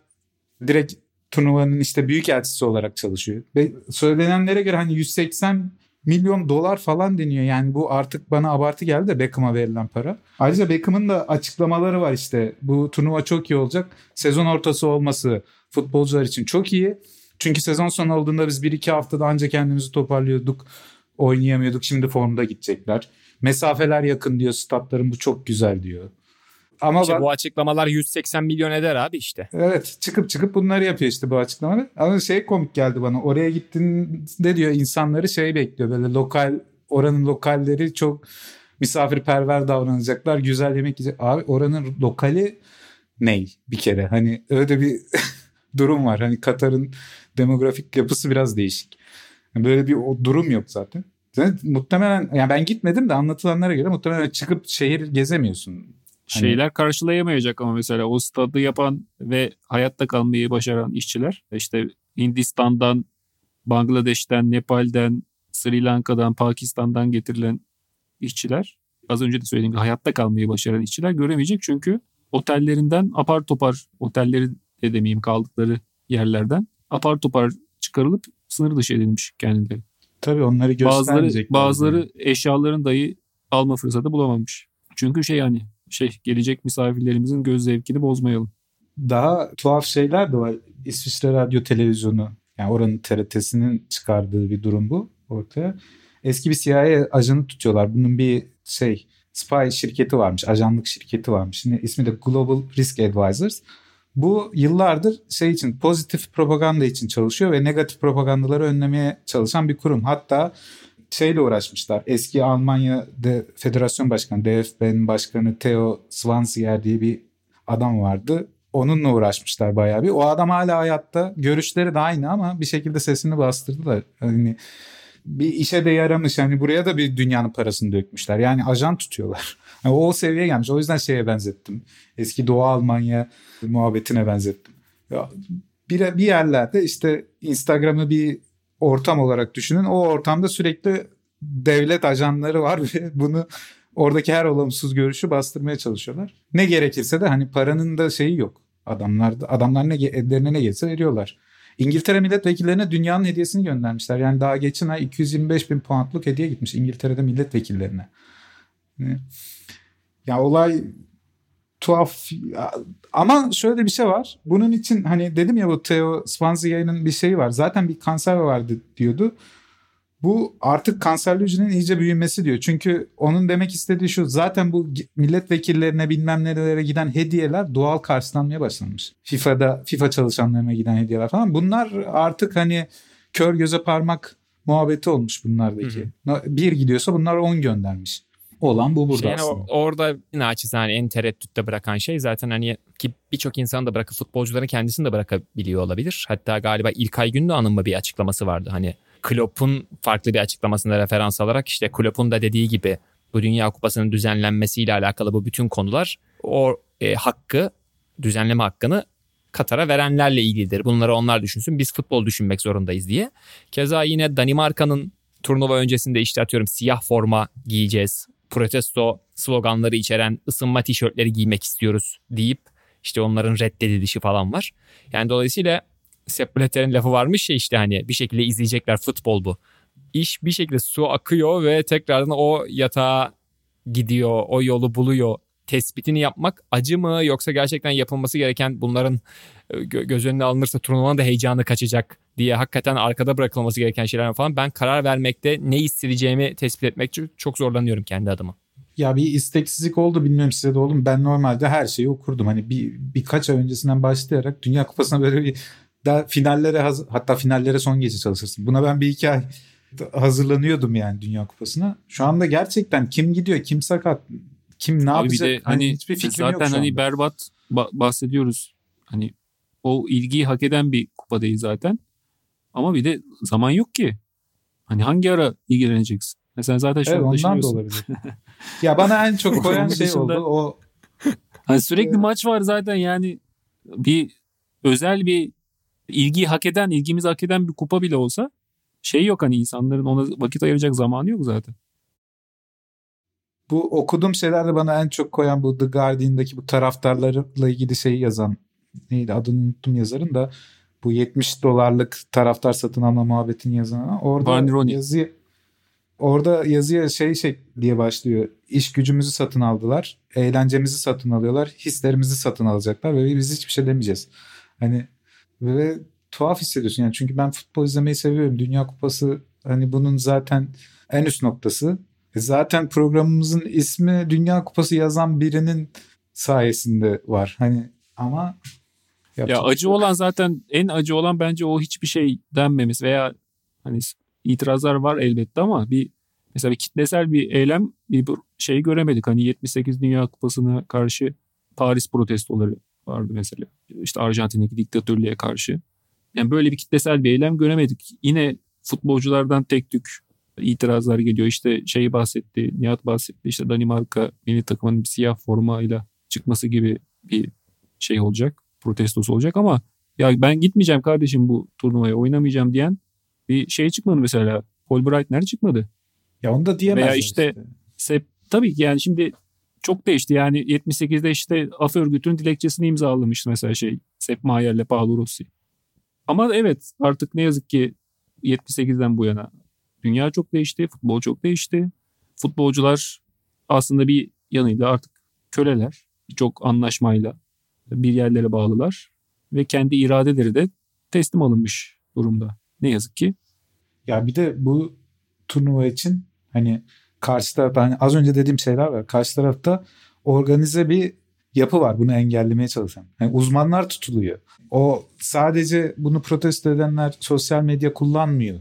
direkt turnuvanın işte büyük elçisi olarak çalışıyor. Ve söylenenlere göre hani 180 milyon dolar falan deniyor. Yani bu artık bana abartı geldi de Beckham'a verilen para. Ayrıca Beckham'ın da açıklamaları var işte. Bu turnuva çok iyi olacak. Sezon ortası olması futbolcular için çok iyi. Çünkü sezon sonu olduğunda biz 1-2 haftada ancak kendimizi toparlıyorduk. Oynayamıyorduk. Şimdi formda gidecekler. Mesafeler yakın diyor. Statların bu çok güzel diyor. Ama işte ben, bu açıklamalar 180 milyon eder abi işte. Evet çıkıp çıkıp bunları yapıyor işte bu açıklamaları. Ama şey komik geldi bana. Oraya gittiğinde diyor insanları şey bekliyor. Böyle lokal oranın lokalleri çok misafirperver davranacaklar. Güzel yemek yiyecek. Abi oranın lokali ney bir kere? Hani öyle bir durum var. Hani Katar'ın demografik yapısı biraz değişik. Böyle bir o durum yok zaten. Zaten muhtemelen yani ben gitmedim de anlatılanlara göre muhtemelen çıkıp şehir gezemiyorsun Hani şeyler karşılayamayacak ama mesela o stadı yapan ve hayatta kalmayı başaran işçiler işte Hindistan'dan, Bangladeş'ten, Nepal'den, Sri Lanka'dan, Pakistan'dan getirilen işçiler az önce de söylediğim gibi hayatta kalmayı başaran işçiler göremeyecek çünkü otellerinden apar topar otelleri de demeyeyim kaldıkları yerlerden apar topar çıkarılıp sınır dışı edilmiş kendileri. Tabii onları göstermeyecekler. Bazıları, bazıları yani. eşyaların dahi alma fırsatı bulamamış. Çünkü şey yani şey gelecek misafirlerimizin göz zevkini bozmayalım. Daha tuhaf şeyler de var. İsviçre Radyo Televizyonu yani oranın TRT'sinin çıkardığı bir durum bu ortaya. Eski bir CIA ajanı tutuyorlar. Bunun bir şey spy şirketi varmış, ajanlık şirketi varmış. Yine ismi de Global Risk Advisors. Bu yıllardır şey için pozitif propaganda için çalışıyor ve negatif propagandaları önlemeye çalışan bir kurum. Hatta şeyle uğraşmışlar. Eski Almanya de Federasyon Başkanı, DFB'nin başkanı Theo Swansier diye bir adam vardı. onunla uğraşmışlar bayağı bir. O adam hala hayatta. Görüşleri de aynı ama bir şekilde sesini bastırdı da hani bir işe de yaramış. Hani buraya da bir dünyanın parasını dökmüşler. Yani ajan tutuyorlar. Yani o seviyeye gelmiş. O yüzden şeye benzettim. Eski Doğu Almanya muhabbetine benzettim. Ya bir, bir yerlerde işte Instagram'ı bir ortam olarak düşünün. O ortamda sürekli devlet ajanları var ve bunu oradaki her olumsuz görüşü bastırmaya çalışıyorlar. Ne gerekirse de hani paranın da şeyi yok. Adamlar adamlar ne ellerine ne gelse veriyorlar. İngiltere milletvekillerine dünyanın hediyesini göndermişler. Yani daha geçen ay 225 bin poundluk hediye gitmiş İngiltere'de milletvekillerine. Ya olay tuhaf ama şöyle bir şey var. Bunun için hani dedim ya bu Theo Spanzia'nın bir şeyi var. Zaten bir kanser vardı diyordu. Bu artık kanserli hücrenin iyice büyümesi diyor. Çünkü onun demek istediği şu zaten bu milletvekillerine bilmem nerelere giden hediyeler doğal karşılanmaya başlanmış. FIFA'da FIFA çalışanlarına giden hediyeler falan. Bunlar artık hani kör göze parmak muhabbeti olmuş bunlardaki. Hı hı. Bir gidiyorsa bunlar 10 göndermiş olan bu burada şey, aslında. Yani orada naçizane en tereddütte bırakan şey zaten hani ki birçok insan da bırakıp futbolcuların kendisini de bırakabiliyor olabilir. Hatta galiba İlkay Gündoğan'ın mı bir açıklaması vardı hani Klopp'un farklı bir açıklamasında referans alarak işte Klopp'un da dediği gibi bu Dünya Kupası'nın düzenlenmesiyle alakalı bu bütün konular o e, hakkı düzenleme hakkını Katar'a verenlerle ilgilidir. Bunları onlar düşünsün. Biz futbol düşünmek zorundayız diye. Keza yine Danimarka'nın turnuva öncesinde işte atıyorum siyah forma giyeceğiz. Protesto sloganları içeren ısınma tişörtleri giymek istiyoruz deyip işte onların reddedilişi falan var. Yani dolayısıyla Sepp Blatter'in lafı varmış ya işte hani bir şekilde izleyecekler futbol bu. İş bir şekilde su akıyor ve tekrardan o yatağa gidiyor, o yolu buluyor. Tespitini yapmak acı mı yoksa gerçekten yapılması gereken bunların e, göz önüne alınırsa turnuvanın da heyecanı kaçacak diye hakikaten arkada bırakılması gereken şeyler falan. Ben karar vermekte ne hissedeceğimi tespit etmek çok zorlanıyorum kendi adıma. Ya bir isteksizlik oldu bilmiyorum size de oldu mu? Ben normalde her şeyi okurdum. Hani bir birkaç ay öncesinden başlayarak Dünya Kupası'na böyle bir da finallere haz- hatta finallere son gece çalışırsın. Buna ben bir iki ay hazırlanıyordum yani Dünya Kupası'na. Şu anda gerçekten kim gidiyor, kim sakat, kim ne Abi yapacak? Bir de hani, hani hiçbir fikrim zaten yok hani berbat bahsediyoruz. Hani o ilgiyi hak eden bir kupa değil zaten. Ama bir de zaman yok ki. Hani hangi ara ilgileneceksin? Mesela zaten şu evet, ondan da olabilir. ya bana en çok koyan şey oldu o. Hani sürekli maç var zaten yani bir özel bir ilgiyi hak eden, ilgimizi hak eden bir kupa bile olsa şey yok hani insanların ona vakit ayıracak zamanı yok zaten. Bu okuduğum şeylerde bana en çok koyan bu The Guardian'daki bu taraftarlarla ilgili şeyi yazan neydi adını unuttum yazarın da bu 70 dolarlık taraftar satın alma muhabbetini yazan orada Van yazı orada yazıya şey şey diye başlıyor. İş gücümüzü satın aldılar. Eğlencemizi satın alıyorlar. Hislerimizi satın alacaklar ve biz hiçbir şey demeyeceğiz. Hani ve tuhaf hissediyorsun yani çünkü ben futbol izlemeyi seviyorum. Dünya Kupası hani bunun zaten en üst noktası. E zaten programımızın ismi Dünya Kupası yazan birinin sayesinde var. Hani ama ya acı olan zaten en acı olan bence o hiçbir şey denmemiz veya hani itirazlar var elbette ama bir mesela bir kitlesel bir eylem bir şey göremedik. Hani 78 Dünya Kupası'na karşı Paris protestoları vardı mesela. İşte Arjantin'deki diktatörlüğe karşı. Yani böyle bir kitlesel bir eylem göremedik. Yine futbolculardan tek tük itirazlar geliyor. İşte şeyi bahsetti, Nihat bahsetti. İşte Danimarka milli takımının bir siyah formayla çıkması gibi bir şey olacak. Protestosu olacak ama ya ben gitmeyeceğim kardeşim bu turnuvaya oynamayacağım diyen bir şey çıkmadı mesela. Paul Breitner çıkmadı. Ya onu da diyemez. Veya işte, işte. Sep, tabii ki yani şimdi çok değişti. Yani 78'de işte af örgütünün dilekçesini imzalamıştı mesela şey Sepp Mayer'le Paolo Rossi. Ama evet artık ne yazık ki 78'den bu yana dünya çok değişti, futbol çok değişti. Futbolcular aslında bir yanıyla artık köleler. Çok anlaşmayla bir yerlere bağlılar ve kendi iradeleri de teslim alınmış durumda. Ne yazık ki. Ya bir de bu turnuva için hani karşı tarafta hani az önce dediğim şeyler var. Karşı tarafta organize bir yapı var bunu engellemeye çalışan. Yani uzmanlar tutuluyor. O sadece bunu protesto edenler sosyal medya kullanmıyor.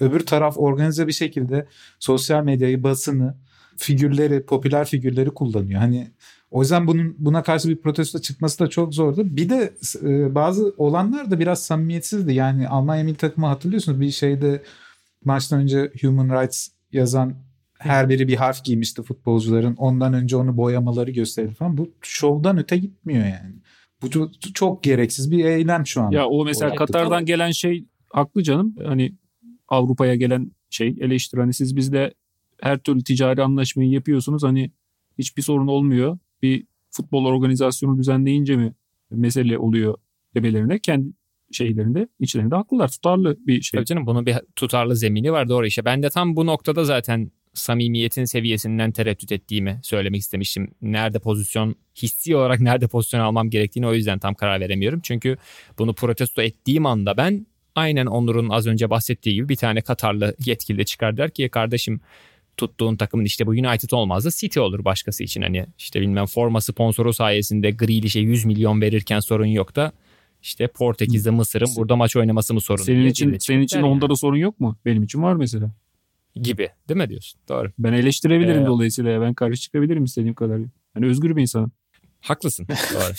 Öbür taraf organize bir şekilde sosyal medyayı, basını, figürleri, popüler figürleri kullanıyor. Hani O yüzden bunun buna karşı bir protesto çıkması da çok zordu. Bir de e, bazı olanlar da biraz samimiyetsizdi. Yani Almanya milli takımı hatırlıyorsunuz bir şeyde maçtan önce Human Rights yazan her biri bir harf giymişti futbolcuların. Ondan önce onu boyamaları gösterdi falan. Bu şovdan öte gitmiyor yani. Bu çok, çok gereksiz bir eylem şu an. Ya o mesela O- Katar'dan gelen şey haklı canım. Hani Avrupa'ya gelen şey eleştiri. Hani siz bizde her türlü ticari anlaşmayı yapıyorsunuz. Hani hiçbir sorun olmuyor. Bir futbol organizasyonu düzenleyince mi mesele oluyor demelerine kendi şeylerinde içlerinde haklılar. Tutarlı bir şey. Tabii canım bunun bir tutarlı zemini var doğru işte. Ben de tam bu noktada zaten samimiyetin seviyesinden tereddüt ettiğimi söylemek istemiştim. Nerede pozisyon, hissi olarak nerede pozisyon almam gerektiğini o yüzden tam karar veremiyorum. Çünkü bunu protesto ettiğim anda ben aynen Onur'un az önce bahsettiği gibi bir tane Katarlı yetkili de çıkar der ki kardeşim tuttuğun takımın işte bu United olmaz da City olur başkası için. Hani işte bilmem forma sponsoru sayesinde Grealish'e 100 milyon verirken sorun yok da işte Portekiz'de Mısır'ın burada maç oynaması mı sorun? Senin için senin için yani. onda da sorun yok mu? Benim için var mesela. gibi değil mi diyorsun? Doğru. Ben eleştirebilirim Ee, dolayısıyla. ya. Ben karşı çıkabilirim istediğim kadar. Hani özgür bir insanım. Haklısın. Doğru.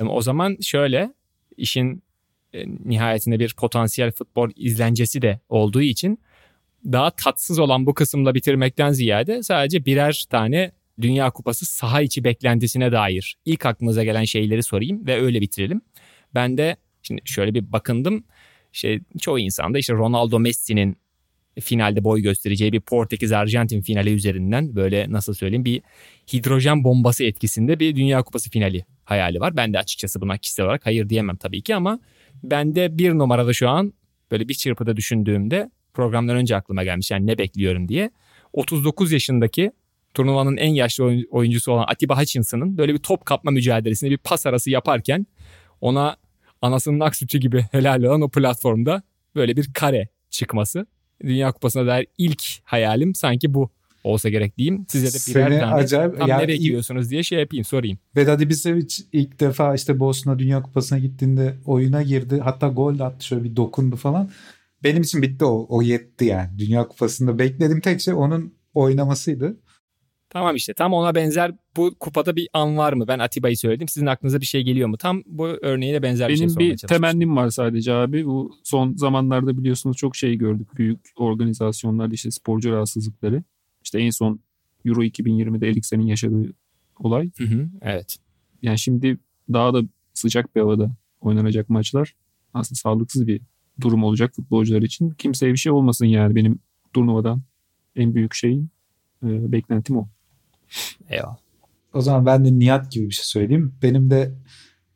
Ama o zaman şöyle işin e, nihayetinde bir potansiyel futbol izlencesi de olduğu için daha tatsız olan bu kısımla bitirmekten ziyade sadece birer tane Dünya Kupası saha içi beklentisine dair ilk aklımıza gelen şeyleri sorayım ve öyle bitirelim. Ben de şimdi şöyle bir bakındım. İşte çoğu insanda işte Ronaldo Messi'nin finalde boy göstereceği bir Portekiz Arjantin finali üzerinden böyle nasıl söyleyeyim bir hidrojen bombası etkisinde bir Dünya Kupası finali hayali var. Ben de açıkçası buna kişisel olarak hayır diyemem tabii ki ama bende bir numarada şu an böyle bir çırpıda düşündüğümde programdan önce aklıma gelmiş yani ne bekliyorum diye. 39 yaşındaki turnuvanın en yaşlı oyun- oyuncusu olan Atiba Hutchinson'ın böyle bir top kapma mücadelesinde bir pas arası yaparken ona anasının ak sütü gibi helal olan o platformda böyle bir kare çıkması. Dünya Kupası'na dair ilk hayalim sanki bu olsa gerek diyeyim. Size de birer Seni tane acayip- tam yani ne ilk- bekliyorsunuz diye şey yapayım sorayım. Vedat Ibisevic ilk defa işte Bosna Dünya Kupası'na gittiğinde oyuna girdi. Hatta gol de attı şöyle bir dokundu falan. Benim için bitti o. O yetti yani. Dünya Kupası'nda beklediğim tek şey onun oynamasıydı. Tamam işte tam ona benzer bu kupada bir an var mı? Ben Atiba'yı söyledim. Sizin aklınıza bir şey geliyor mu? Tam bu örneğine benzer bir şey Benim sormaya bir çalışmıştım. temennim var sadece abi. Bu son zamanlarda biliyorsunuz çok şey gördük. Büyük organizasyonlarda işte sporcu rahatsızlıkları. İşte en son Euro 2020'de Eriksen'in yaşadığı olay. Hı hı, evet. Yani şimdi daha da sıcak bir havada oynanacak maçlar aslında sağlıksız bir durum olacak futbolcular için. Kimseye bir şey olmasın yani benim turnuvadan en büyük şeyim e, beklentim o. Eyvallah. O zaman ben de Nihat gibi bir şey söyleyeyim. Benim de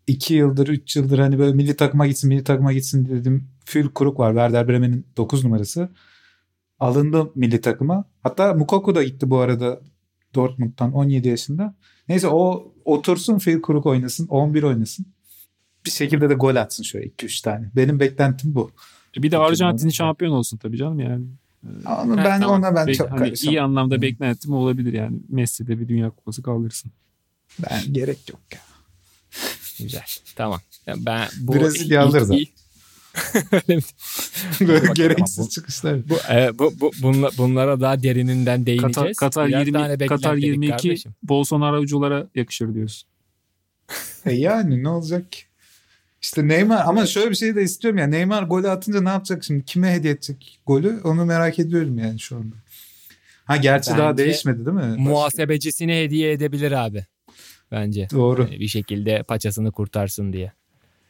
iki yıldır, üç yıldır hani böyle milli takıma gitsin, milli takıma gitsin dedim. Fülkrug var. Werder Bremen'in 9 numarası. Alındı milli takıma. Hatta Mukoko da gitti bu arada Dortmund'dan 17 yaşında. Neyse o otursun Fülkrug oynasın. 11 oynasın. Bir şekilde de gol atsın şöyle 2-3 tane. Benim beklentim bu. Bir de Arjantin şampiyon olsun tabii canım yani. Ha, ben tamam. ona ben Be- çok hani karışamam. iyi anlamda Hı. beklentim olabilir yani. Messi de bir dünya kupası kaldırsın. Ben gerek yok ya. Güzel. Tamam. Ya Ben bu Brezilya alır mi? Böyle gereksiz bu- çıkışlar. Bu, e, bu, bu bunla- bunlara daha derininden değineceğiz. Katar, Katar, Birer 20, tane Katar beklenti 22 kardeşim. Bolsonaro'culara yakışır diyorsun. E yani ne olacak ki? İşte Neymar ama şöyle bir şey de istiyorum ya. Neymar golü atınca ne yapacak şimdi? Kime hediye edecek golü? Onu merak ediyorum yani şu anda. Ha gerçi daha Bence değişmedi değil mi? Muhasebecisine hediye edebilir abi. Bence. Doğru. Yani bir şekilde paçasını kurtarsın diye.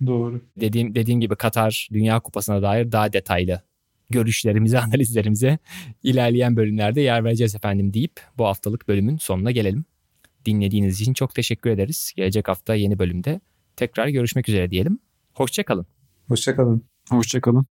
Doğru. Dediğim dediğim gibi Katar Dünya Kupası'na dair daha detaylı görüşlerimize, analizlerimize ilerleyen bölümlerde yer vereceğiz efendim deyip bu haftalık bölümün sonuna gelelim. Dinlediğiniz için çok teşekkür ederiz. Gelecek hafta yeni bölümde tekrar görüşmek üzere diyelim. Hoşçakalın. Hoşçakalın. Hoşçakalın.